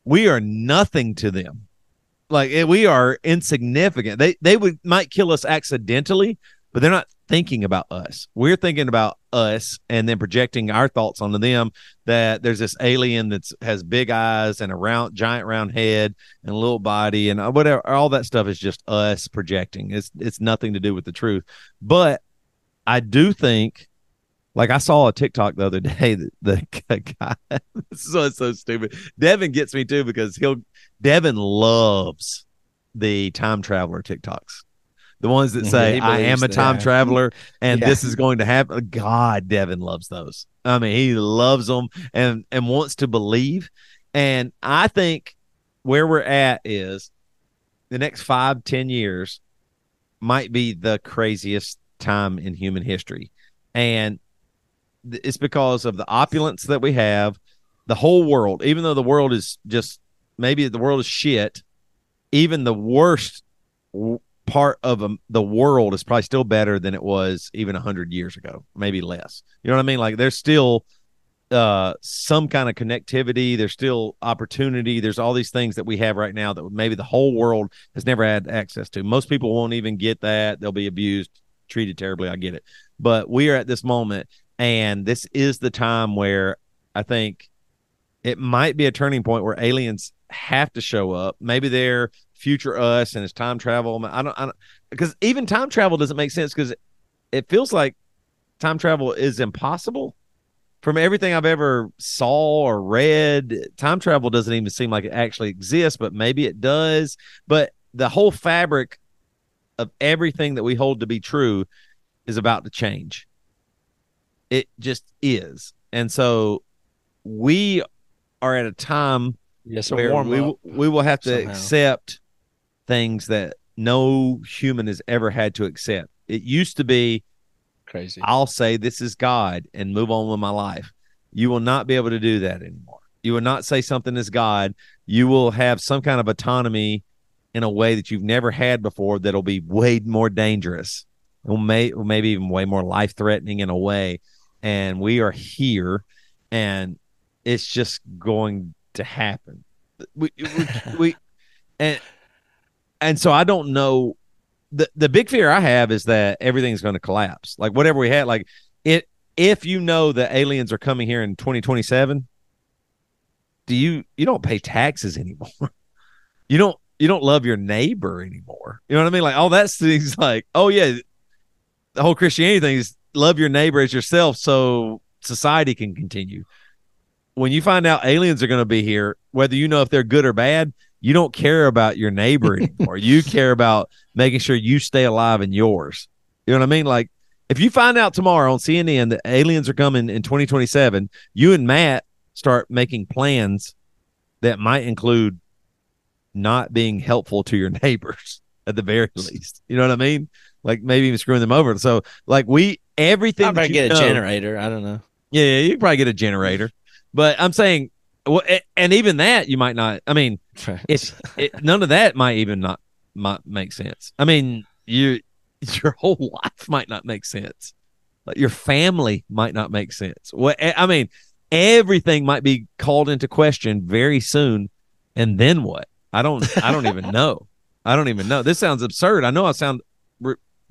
we are nothing to them. Like eh, we are insignificant. They they would might kill us accidentally, but they're not thinking about us. We're thinking about us and then projecting our thoughts onto them that there's this alien that has big eyes and a round giant round head and a little body and uh, whatever all that stuff is just us projecting. It's it's nothing to do with the truth. But I do think like I saw a TikTok the other day that the guy so so stupid. Devin gets me too because he'll Devin loves the time traveler TikToks. The ones that say I am a that. time traveler and Yeah. this is going to happen. God, Devin loves those. I mean, he loves them and and wants to believe. And I think where we're at is the next five, ten years might be the craziest time in human history. And it's because of the opulence that we have, the whole world, even though the world is just maybe the world is shit, even the worst part of um, the world is probably still better than it was even 100 years ago, maybe less. You know what I mean? Like there's still uh some kind of connectivity. There's still opportunity. There's all these things that we have right now that maybe the whole world has never had access to. Most people won't even get that. They'll be abused treated terribly. I get it. But we are at this moment and this is the time where i think it might be a turning point where aliens have to show up. Maybe they're future us and it's time travel i don't, I don't because even time travel doesn't make sense because it feels like time travel is impossible from everything I've ever saw or read, time travel doesn't even seem like it actually exists, but maybe it does. But the whole fabric of everything that we hold to be true is about to change. It just is. And so we are at a time Yes, where we, will- we will have to somehow. accept things that no human has ever had to accept. It used to be Crazy. I'll say this is God and move on with my life. You will not be able to do that anymore. You will not say something is God. You will have some kind of autonomy in a way that you've never had before that'll be way more dangerous or may maybe even way more life threatening in a way. And we are here and it's just going to happen. We we, we and and so I don't know the the big fear I have is that everything's going to collapse. Like whatever we had, like it. If you know that aliens are coming here in 2027, do you you don't pay taxes anymore? You don't you don't love your neighbor anymore. You know what I mean? Like all that things like oh yeah, the whole Christianity thing is love your neighbor as yourself so society can continue. When you find out aliens are going to be here, whether you know if they're good or bad, you don't care about your neighbor anymore. you care about making sure you stay alive in yours. You know what I mean? Like if you find out tomorrow on CNN that aliens are coming in 2027, you and Matt start making plans that might include not being helpful to your neighbors at the very least. You know what I mean? Like maybe even screwing them over. So like we everything I you get a generator. I don't know. yeah, yeah, you probably get a generator. But I'm saying, well, and even that you might not. I mean, if it, none of that might even not might make sense. I mean, you your whole life might not make sense. Like your family might not make sense. What I mean, everything might be called into question very soon, and then what? I don't. I don't even know. I don't even know. This sounds absurd. I know I sound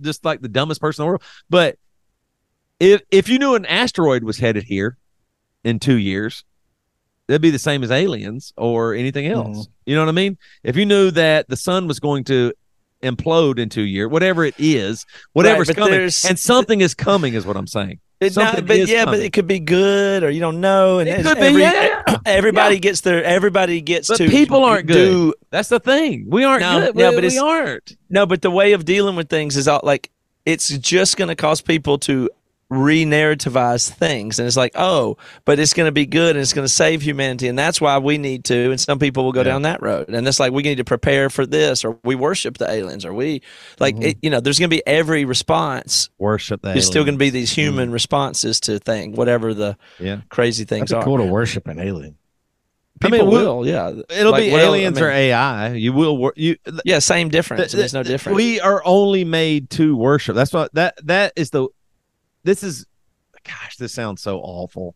just like the dumbest person in the world, but if if you knew an asteroid was headed here in two years, that'd be the same as aliens or anything else. Mhm. You know what I mean? If you knew that the sun was going to implode in two years, whatever it is, whatever's but coming, and something is coming, is what I'm saying. Not, but yeah, but it could be good, or you don't know. And It it's could be, yeah. Everybody Yeah. gets their. Everybody gets But to. people aren't good. do- That's the thing. We aren't No, good. no, we, but we aren't. No, but the way of dealing with things is all, like it's just going to cause people to re-narrativize things, and it's like, oh, but it's going to be good and it's going to save humanity, and that's why we need to. And some people will go Yeah. down that road, and it's like we need to prepare for this, or we worship the aliens, or we like Mm-hmm. it, you know, there's going to be every response. Worship that. There's still going to be these human responses to things, whatever the Yeah. crazy things are. cool to worship an alien. I People mean, we- will, yeah. It'll Like, be well, I aliens or AI. You will work. You Yeah, same difference. th- It's no difference. We are only made to worship. That's what that that is the. This is, gosh, this sounds so awful.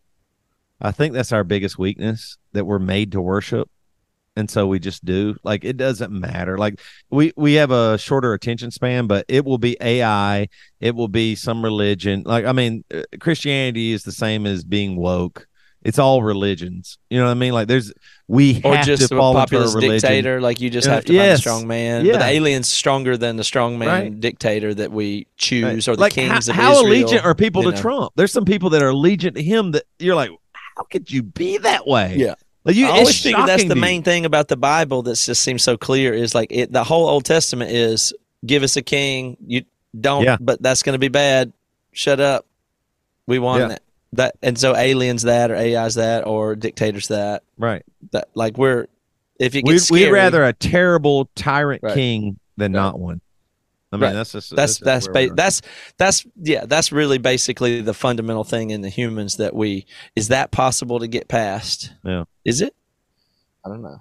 I think that's our biggest weakness that we're made to worship, and so we just do. Like it doesn't matter. Like we we have a shorter attention span, but it will be AI. It will be some religion. Like I mean, uh, Christianity is the same as being woke. It's all religions. You know what I mean? Like there's we or have just to a fall into a religion. dictator, like you just have to find a strong man. Yeah. But the alien's stronger than the strong man Right. dictator that we choose, Right. or the like kings how, of how Israel. allegiant are people to know. Trump? There's some people that are allegiant to him that you're like, how could you be that way? Yeah. like you. I always figure that's the main thing about the Bible that just seems so clear is like it, the whole Old Testament is give us a king. You don't, Yeah. but that's going to be bad. Shut up. We want Yeah. it. That and so aliens that or AI's that or dictators that Right. that like we're if it We'd, we'd rather a terrible tyrant Right. king than Right. not one. I mean, Right. that's just that's just that's ba- that's that's yeah that's really basically the fundamental thing in the humans that we is that possible to get past Yeah. is it i don't know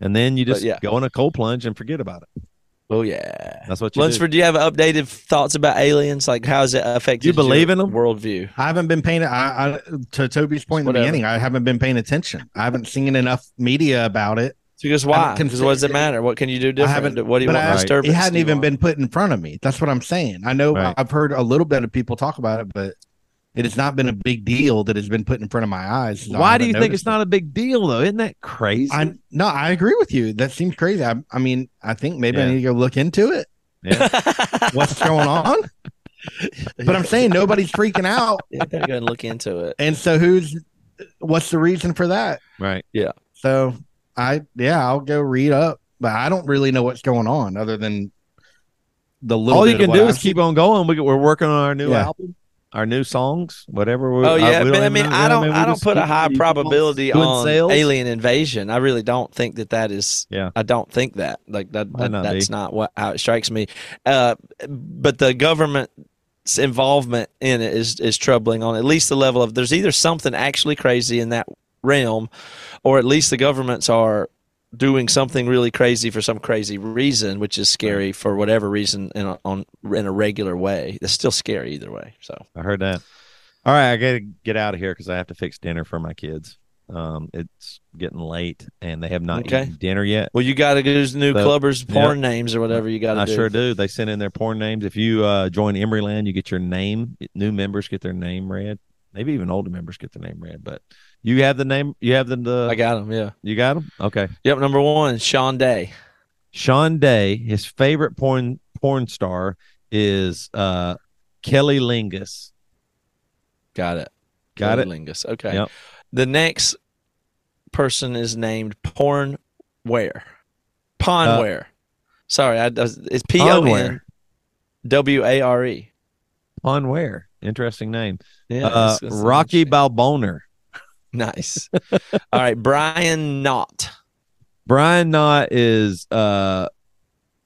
and then you just yeah. go in a cold plunge and forget about it. Oh yeah That's what you do. lunsford do you have updated thoughts about aliens like how has it affected You believe your in 'em? worldview I haven't been paying. I, I to Toby's point in the Whatever. beginning, I haven't been paying attention. I haven't seen enough media about it. because why haven't because what does it considered- matter what can you do different haven't- what do you but want I- disturbance It hadn't you even want? been put in front of me. That's what I'm saying. I know Right. I've heard a little bit of people talk about it, but it has not been a big deal that has been put in front of my eyes. so Why do you think noticed it's not a big deal though? Isn't that crazy? I no, I agree with you. That seems crazy. I, I mean, I think maybe I need to go look into it. yeah. What's going on? But I'm saying nobody's freaking out, yeah, gotta go and look into it and so who's? What's the reason for that? right. Yeah. So I yeah, I'll go read up, but I don't really know what's going on other than the little. All you bit of can what do I've is keep on going. We, we're working on our new Yeah. album, our new songs, whatever. We, Oh yeah, we but I mean, know- I don't, what I don't put a high probability on sales. alien invasion. I really don't think that that is. Yeah. I don't think that. Like that, that not that's be. not what how it strikes me. Uh, but the government's involvement in it is is troubling. On at least the level of there's either something actually crazy in that realm, or at least the governments are doing something really crazy for some crazy reason, which is scary for whatever reason in a, on in a regular way. It's still scary either way. So. I heard that. All right, I gotta get out of here because I have to fix dinner for my kids. Um, it's getting late and they have not Okay. eaten dinner yet. Well, you got to do new So, clubbers porn names or whatever you got to I do. sure do. They send in their porn names. If you uh, join Emeryland, you get your name. New members get their name read. Maybe even older members get their name read. But you have the name. You have the. the I got them. Yeah. you got them. Okay. Yep. Number one, Sean Day. Sean Day. His favorite porn porn star is uh, Kelly Lingus. Got it. Got it. Lingus. Okay. Yep. The next person is named Pornware. Ponware. Sorry, I, it's P O N Ponware. W A R E. Where? Interesting name. Yeah. uh, Rocky. Balboner. Nice. All right, Brian Knott. Brian Knott is uh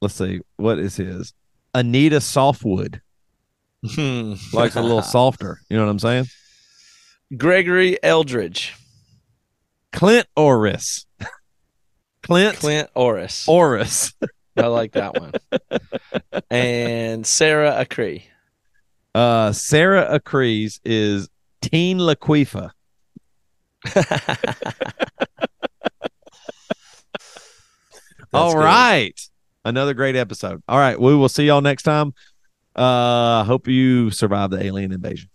let's see, what is his? Anita Softwood. Hmm. Likes a little softer. You know what I'm saying? Gregory Eldridge. Clint Orris. Clint, Clint Orris. Orris. I like that one. and Sarah Acree. Uh Sarah Acrees is Teen Laquifa. All good. right. Another great episode. All right, we will see y'all next time. Uh, hope you survive the alien invasion.